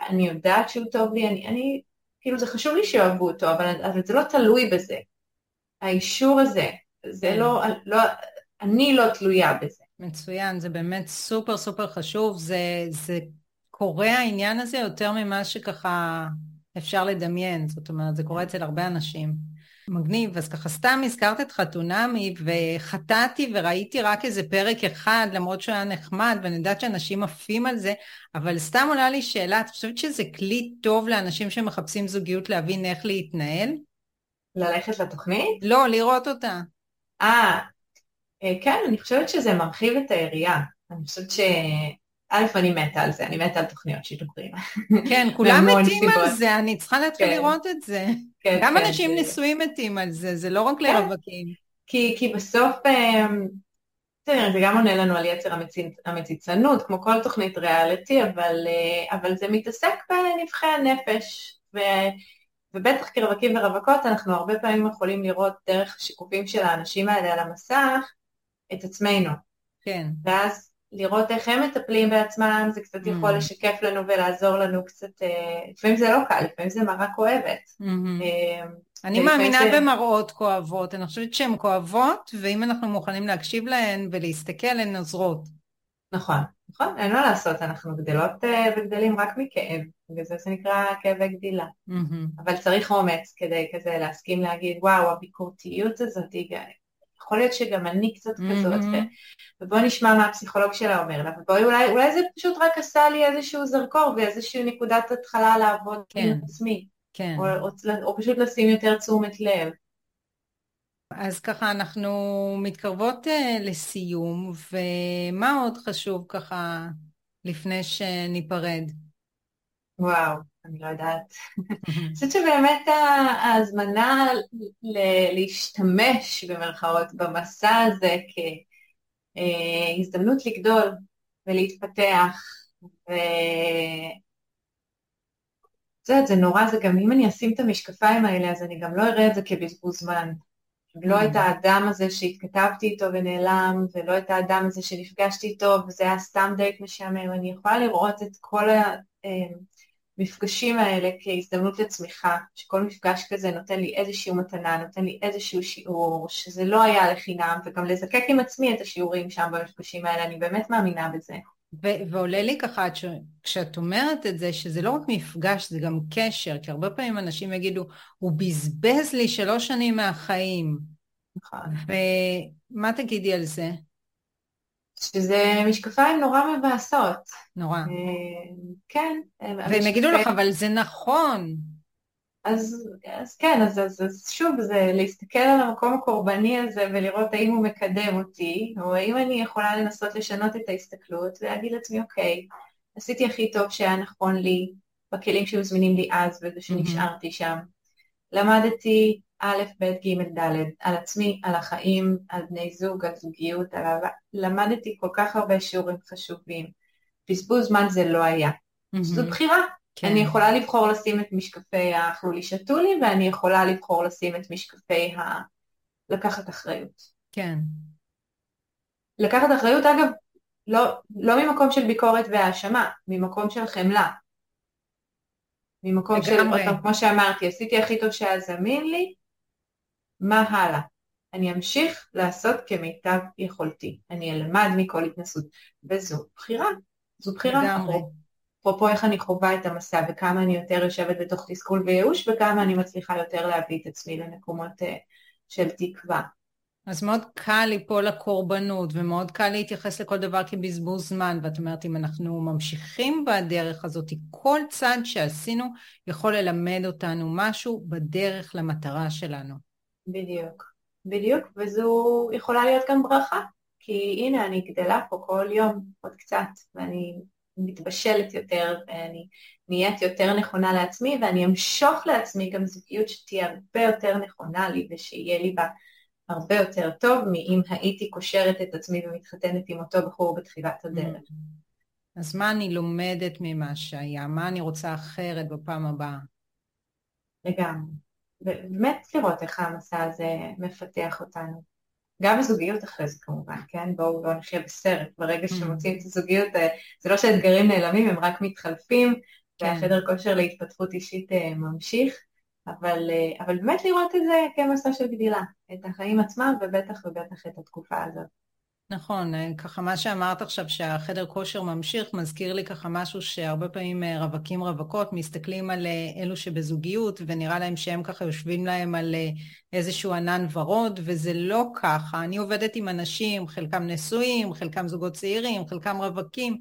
B: אני יודעת שהוא טוב לי, אני, אני כאילו זה חשוב לי שאוהבו אותו, אבל, אבל זה לא תלוי בזה. האישור הזה, זה
A: כן.
B: לא, לא, אני לא תלויה בזה.
A: מצוין, זה באמת סופר סופר חשוב, זה, זה קורה העניין הזה יותר ממה שככה אפשר לדמיין, זאת אומרת, זה קורה אצל הרבה אנשים. מגניב, אז ככה סתם הזכרת את חתונמי וחטאתי וראיתי רק איזה פרק אחד למרות שהוא היה נחמד ואני יודעת שאנשים עפים על זה אבל סתם עולה לי שאלה, את חושבת שזה כלי טוב לאנשים שמחפשים זוגיות להבין איך להתנהל?
B: ללכת לתוכנית?
A: לא, לראות אותה.
B: אה, אה, כן, אני חושבת שזה מרחיב את היריעה. אני חושבת ש... א', אני מתה על זה, אני מתה על תוכניות שידורים.
A: כן, כולם מתים על
B: סיבות.
A: זה, אני צריכה להתחיל
B: כן.
A: לראות את זה.
B: כן,
A: גם
B: כן,
A: אנשים
B: זה-
A: נשואים מתים על זה, זה לא רק
B: כן.
A: לרווקים.
B: כי, כי בסוף, אמ, תראה, זה גם עונה לנו על יצר המציצ- המציצנות, כמו כל תוכנית ריאליטי, אבל, אה, אבל זה מתעסק בנבחי הנפש, ו, ובטח כרווקים ורווקות אנחנו הרבה פעמים יכולים לראות דרך השיקופים של האנשים האלה על המסך את עצמנו,
A: כן,
B: ואז לראות איך הם מטפלים בעצמם, זה קצת יכול
A: Mm.
B: לשקף לנו ולעזור לנו קצת, אה, לפעמים זה לא קל, לפעמים זה מראה כואבת.
A: מהמם.
B: אה,
A: אני מאמינה
B: זה-
A: במראות כואבות, אני חושבת שהן כואבות, ואם אנחנו מוכנים להקשיב להן ולהסתכל, הן עוזרות.
B: נכון, נכון, אין מה לעשות, אנחנו גדלות אה, וגדלים רק מכאב, בגלל זה זה נקרא כאבי גדילה.
A: מהמם.
B: אבל צריך אומץ כדי כזה להסכים להגיד, וואו, הביקורתיות הזאת, יכול להיות שגם אני קצת כזאת,
A: מהמם.
B: ו- ובוא נשמע מה הפסיכולוג שלה אומר לה, ובואי אולי, אולי זה פשוט רק עשה לי איזשהו זרקור ואיזושהי נקודת התחלה לעבוד
A: כן.
B: עם עצמי,
A: כן.
B: או, או, או פשוט לשים יותר תשומת לב.
A: אז ככה אנחנו מתקרבות אה, לסיום, ומה עוד חשוב ככה לפני שניפרד?
B: וואו, אני לא יודעת. אני חושבת שבאמת ה- ההזמנה ל- להשתמש במרכאות במסע הזה כהזדמנות לגדול ולהתפתח ו... את יודעת, זה נורא, זה גם אם אני אשים את המשקפיים האלה אז אני גם לא אראה את זה כבזבוז זמן. לא את האדם הזה שהתכתבתי איתו ונעלם, ולא את האדם הזה שנפגשתי איתו וזה היה סתם דייט משעמם, אני יכולה לראות את כל המפגשים האלה כהזדמנות לצמיחה, שכל מפגש כזה נותן לי איזושהי מתנה, נותן לי איזשהו שיעור, שזה לא היה לחינם, וגם לזקק עם עצמי את השיעורים שם במפגשים האלה, אני באמת מאמינה בזה.
A: ו- ועולה לי ככה, ש- כשאת אומרת את זה, שזה לא רק מפגש, זה גם קשר, כי הרבה פעמים אנשים יגידו, הוא בזבז לי שלוש שנים מהחיים.
B: נכון.
A: ומה תגידי על זה?
B: שזה משקפיים נורא מבאסות.
A: נורא.
B: אה, כן.
A: והם יגידו לך, אבל זה נכון.
B: אז, אז כן, אז, אז, אז שוב, זה להסתכל על המקום הקורבני הזה ולראות האם הוא מקדם אותי, או האם אני יכולה לנסות לשנות את ההסתכלות ולהגיד לעצמי, אוקיי, עשיתי הכי טוב שהיה נכון לי בכלים שמזמינים לי אז וזה שנשארתי שם. למדתי א', ב', ג', ד', על עצמי, על החיים, על בני זוג, על זוגיות, על אהבה. למדתי כל כך הרבה שיעורים חשובים. בזבוז זמן זה לא היה. זו בחירה.
A: כן.
B: אני יכולה לבחור לשים את משקפי האכלו לי שתו לי, ואני יכולה לבחור לשים את משקפי ה... לקחת אחריות.
A: כן.
B: לקחת אחריות, אגב, לא, לא ממקום של ביקורת והאשמה, ממקום של חמלה. ממקום של, כמו שאמרתי, עשיתי הכי טוב שהיה זמין לי, מה הלאה? אני אמשיך לעשות כמיטב יכולתי. אני אלמד מכל התנסות. וזו בחירה. זו בחירה. אפרופו איך אני חווה את המסע וכמה אני יותר יושבת בתוך תסכול וייאוש וכמה אני מצליחה יותר להביא את עצמי למקומות uh, של תקווה.
A: אז מאוד קל ליפול לקורבנות ומאוד קל להתייחס לכל דבר כבזבוז זמן ואת אומרת אם אנחנו ממשיכים בדרך הזאת כל צעד שעשינו יכול ללמד אותנו משהו בדרך למטרה שלנו.
B: בדיוק, בדיוק וזו יכולה להיות גם ברכה כי הנה אני גדלה פה כל יום עוד קצת ואני מתבשלת יותר ואני נהיית יותר נכונה לעצמי ואני אמשוך לעצמי גם זוגיות שתהיה הרבה יותר נכונה לי ושיהיה לי בה הרבה יותר טוב מאם הייתי קושרת את עצמי ומתחתנת עם אותו בחור בתחילת הדרך.
A: אז מה אני לומדת ממה שהיה? מה אני רוצה אחרת בפעם הבאה?
B: לגמרי. באמת לראות איך המסע הזה מפתח אותנו. גם הזוגיות אחרי זה כמובן, כן? בואו לא נחיה בסרט. ברגע שמוצאים את הזוגיות, אה, זה לא שהאתגרים נעלמים, הם רק מתחלפים, כן. והחדר כושר להתפתחות אישית אה, ממשיך. אבל, אה, אבל באמת לראות את זה כמסע של גדילה, את החיים עצמם ובטח ובטח את התקופה הזאת.
A: נכון, אה, ככה מה שאמרת עכשיו שהחדר כושר ממשיך, מזכיר לי ככה משהו שהרבה פעמים אה, רווקים רווקות מסתכלים על אלו שבזוגיות ונראה להם שהם ככה יושבים להם על איזשהו ענן ורוד וזה לא ככה, אני עובדת עם אנשים, חלקם נשואים, חלקם זוגות צעירים, חלקם רווקים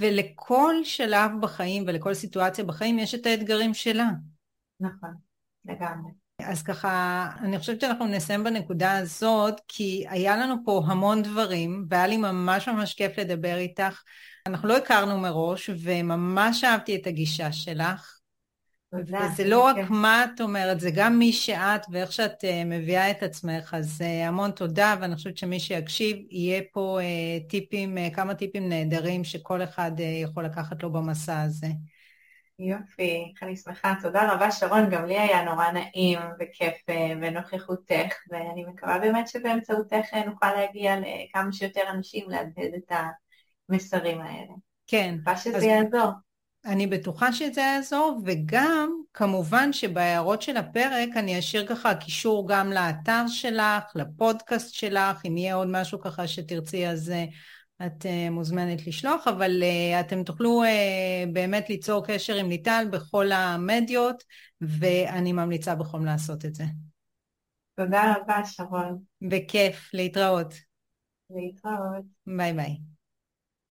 A: ולכל שלב בחיים ולכל סיטואציה בחיים יש את האתגרים שלה.
B: נכון. לגמרי.
A: אז ככה, אני חושבת שאנחנו נסיים בנקודה הזאת, כי היה לנו פה המון דברים, והיה לי ממש ממש כיף לדבר איתך. אנחנו לא הכרנו מראש, וממש אהבתי את הגישה שלך. תודה. וזה לא רק מה את אומרת, זה גם מי שאת ואיך שאת uh, מביאה את עצמך, אז uh, המון תודה, ואני חושבת שמי שיקשיב, יהיה פה uh, טיפים, כמה טיפים נהדרים שכל אחד יכול לקחת לו במסע הזה.
B: יופי, איך אני שמחה. תודה רבה שרון, גם לי היה נורא נעים וכיף אה, בנוכחותך, ואני מקווה באמת שבאמצעותך אה, נוכל להגיע לכמה שיותר אנשים להדהד את המסרים האלה.
A: כן.
B: מקווה שזה. יעזור.
A: אני בטוחה שזה יעזור, וגם כמובן שבהערות של הפרק אני אשאיר ככה קישור גם לאתר שלך, לפודקאסט שלך, אם יהיה עוד משהו ככה שתרצי אז אה, את uh, מוזמנת לשלוח, אבל uh, אתם תוכלו uh, באמת ליצור קשר עם ליטל בכל המדיות, ואני ממליצה בחום לעשות את זה.
B: תודה רבה, שרון.
A: בכיף, להתראות.
B: להתראות.
A: ביי ביי.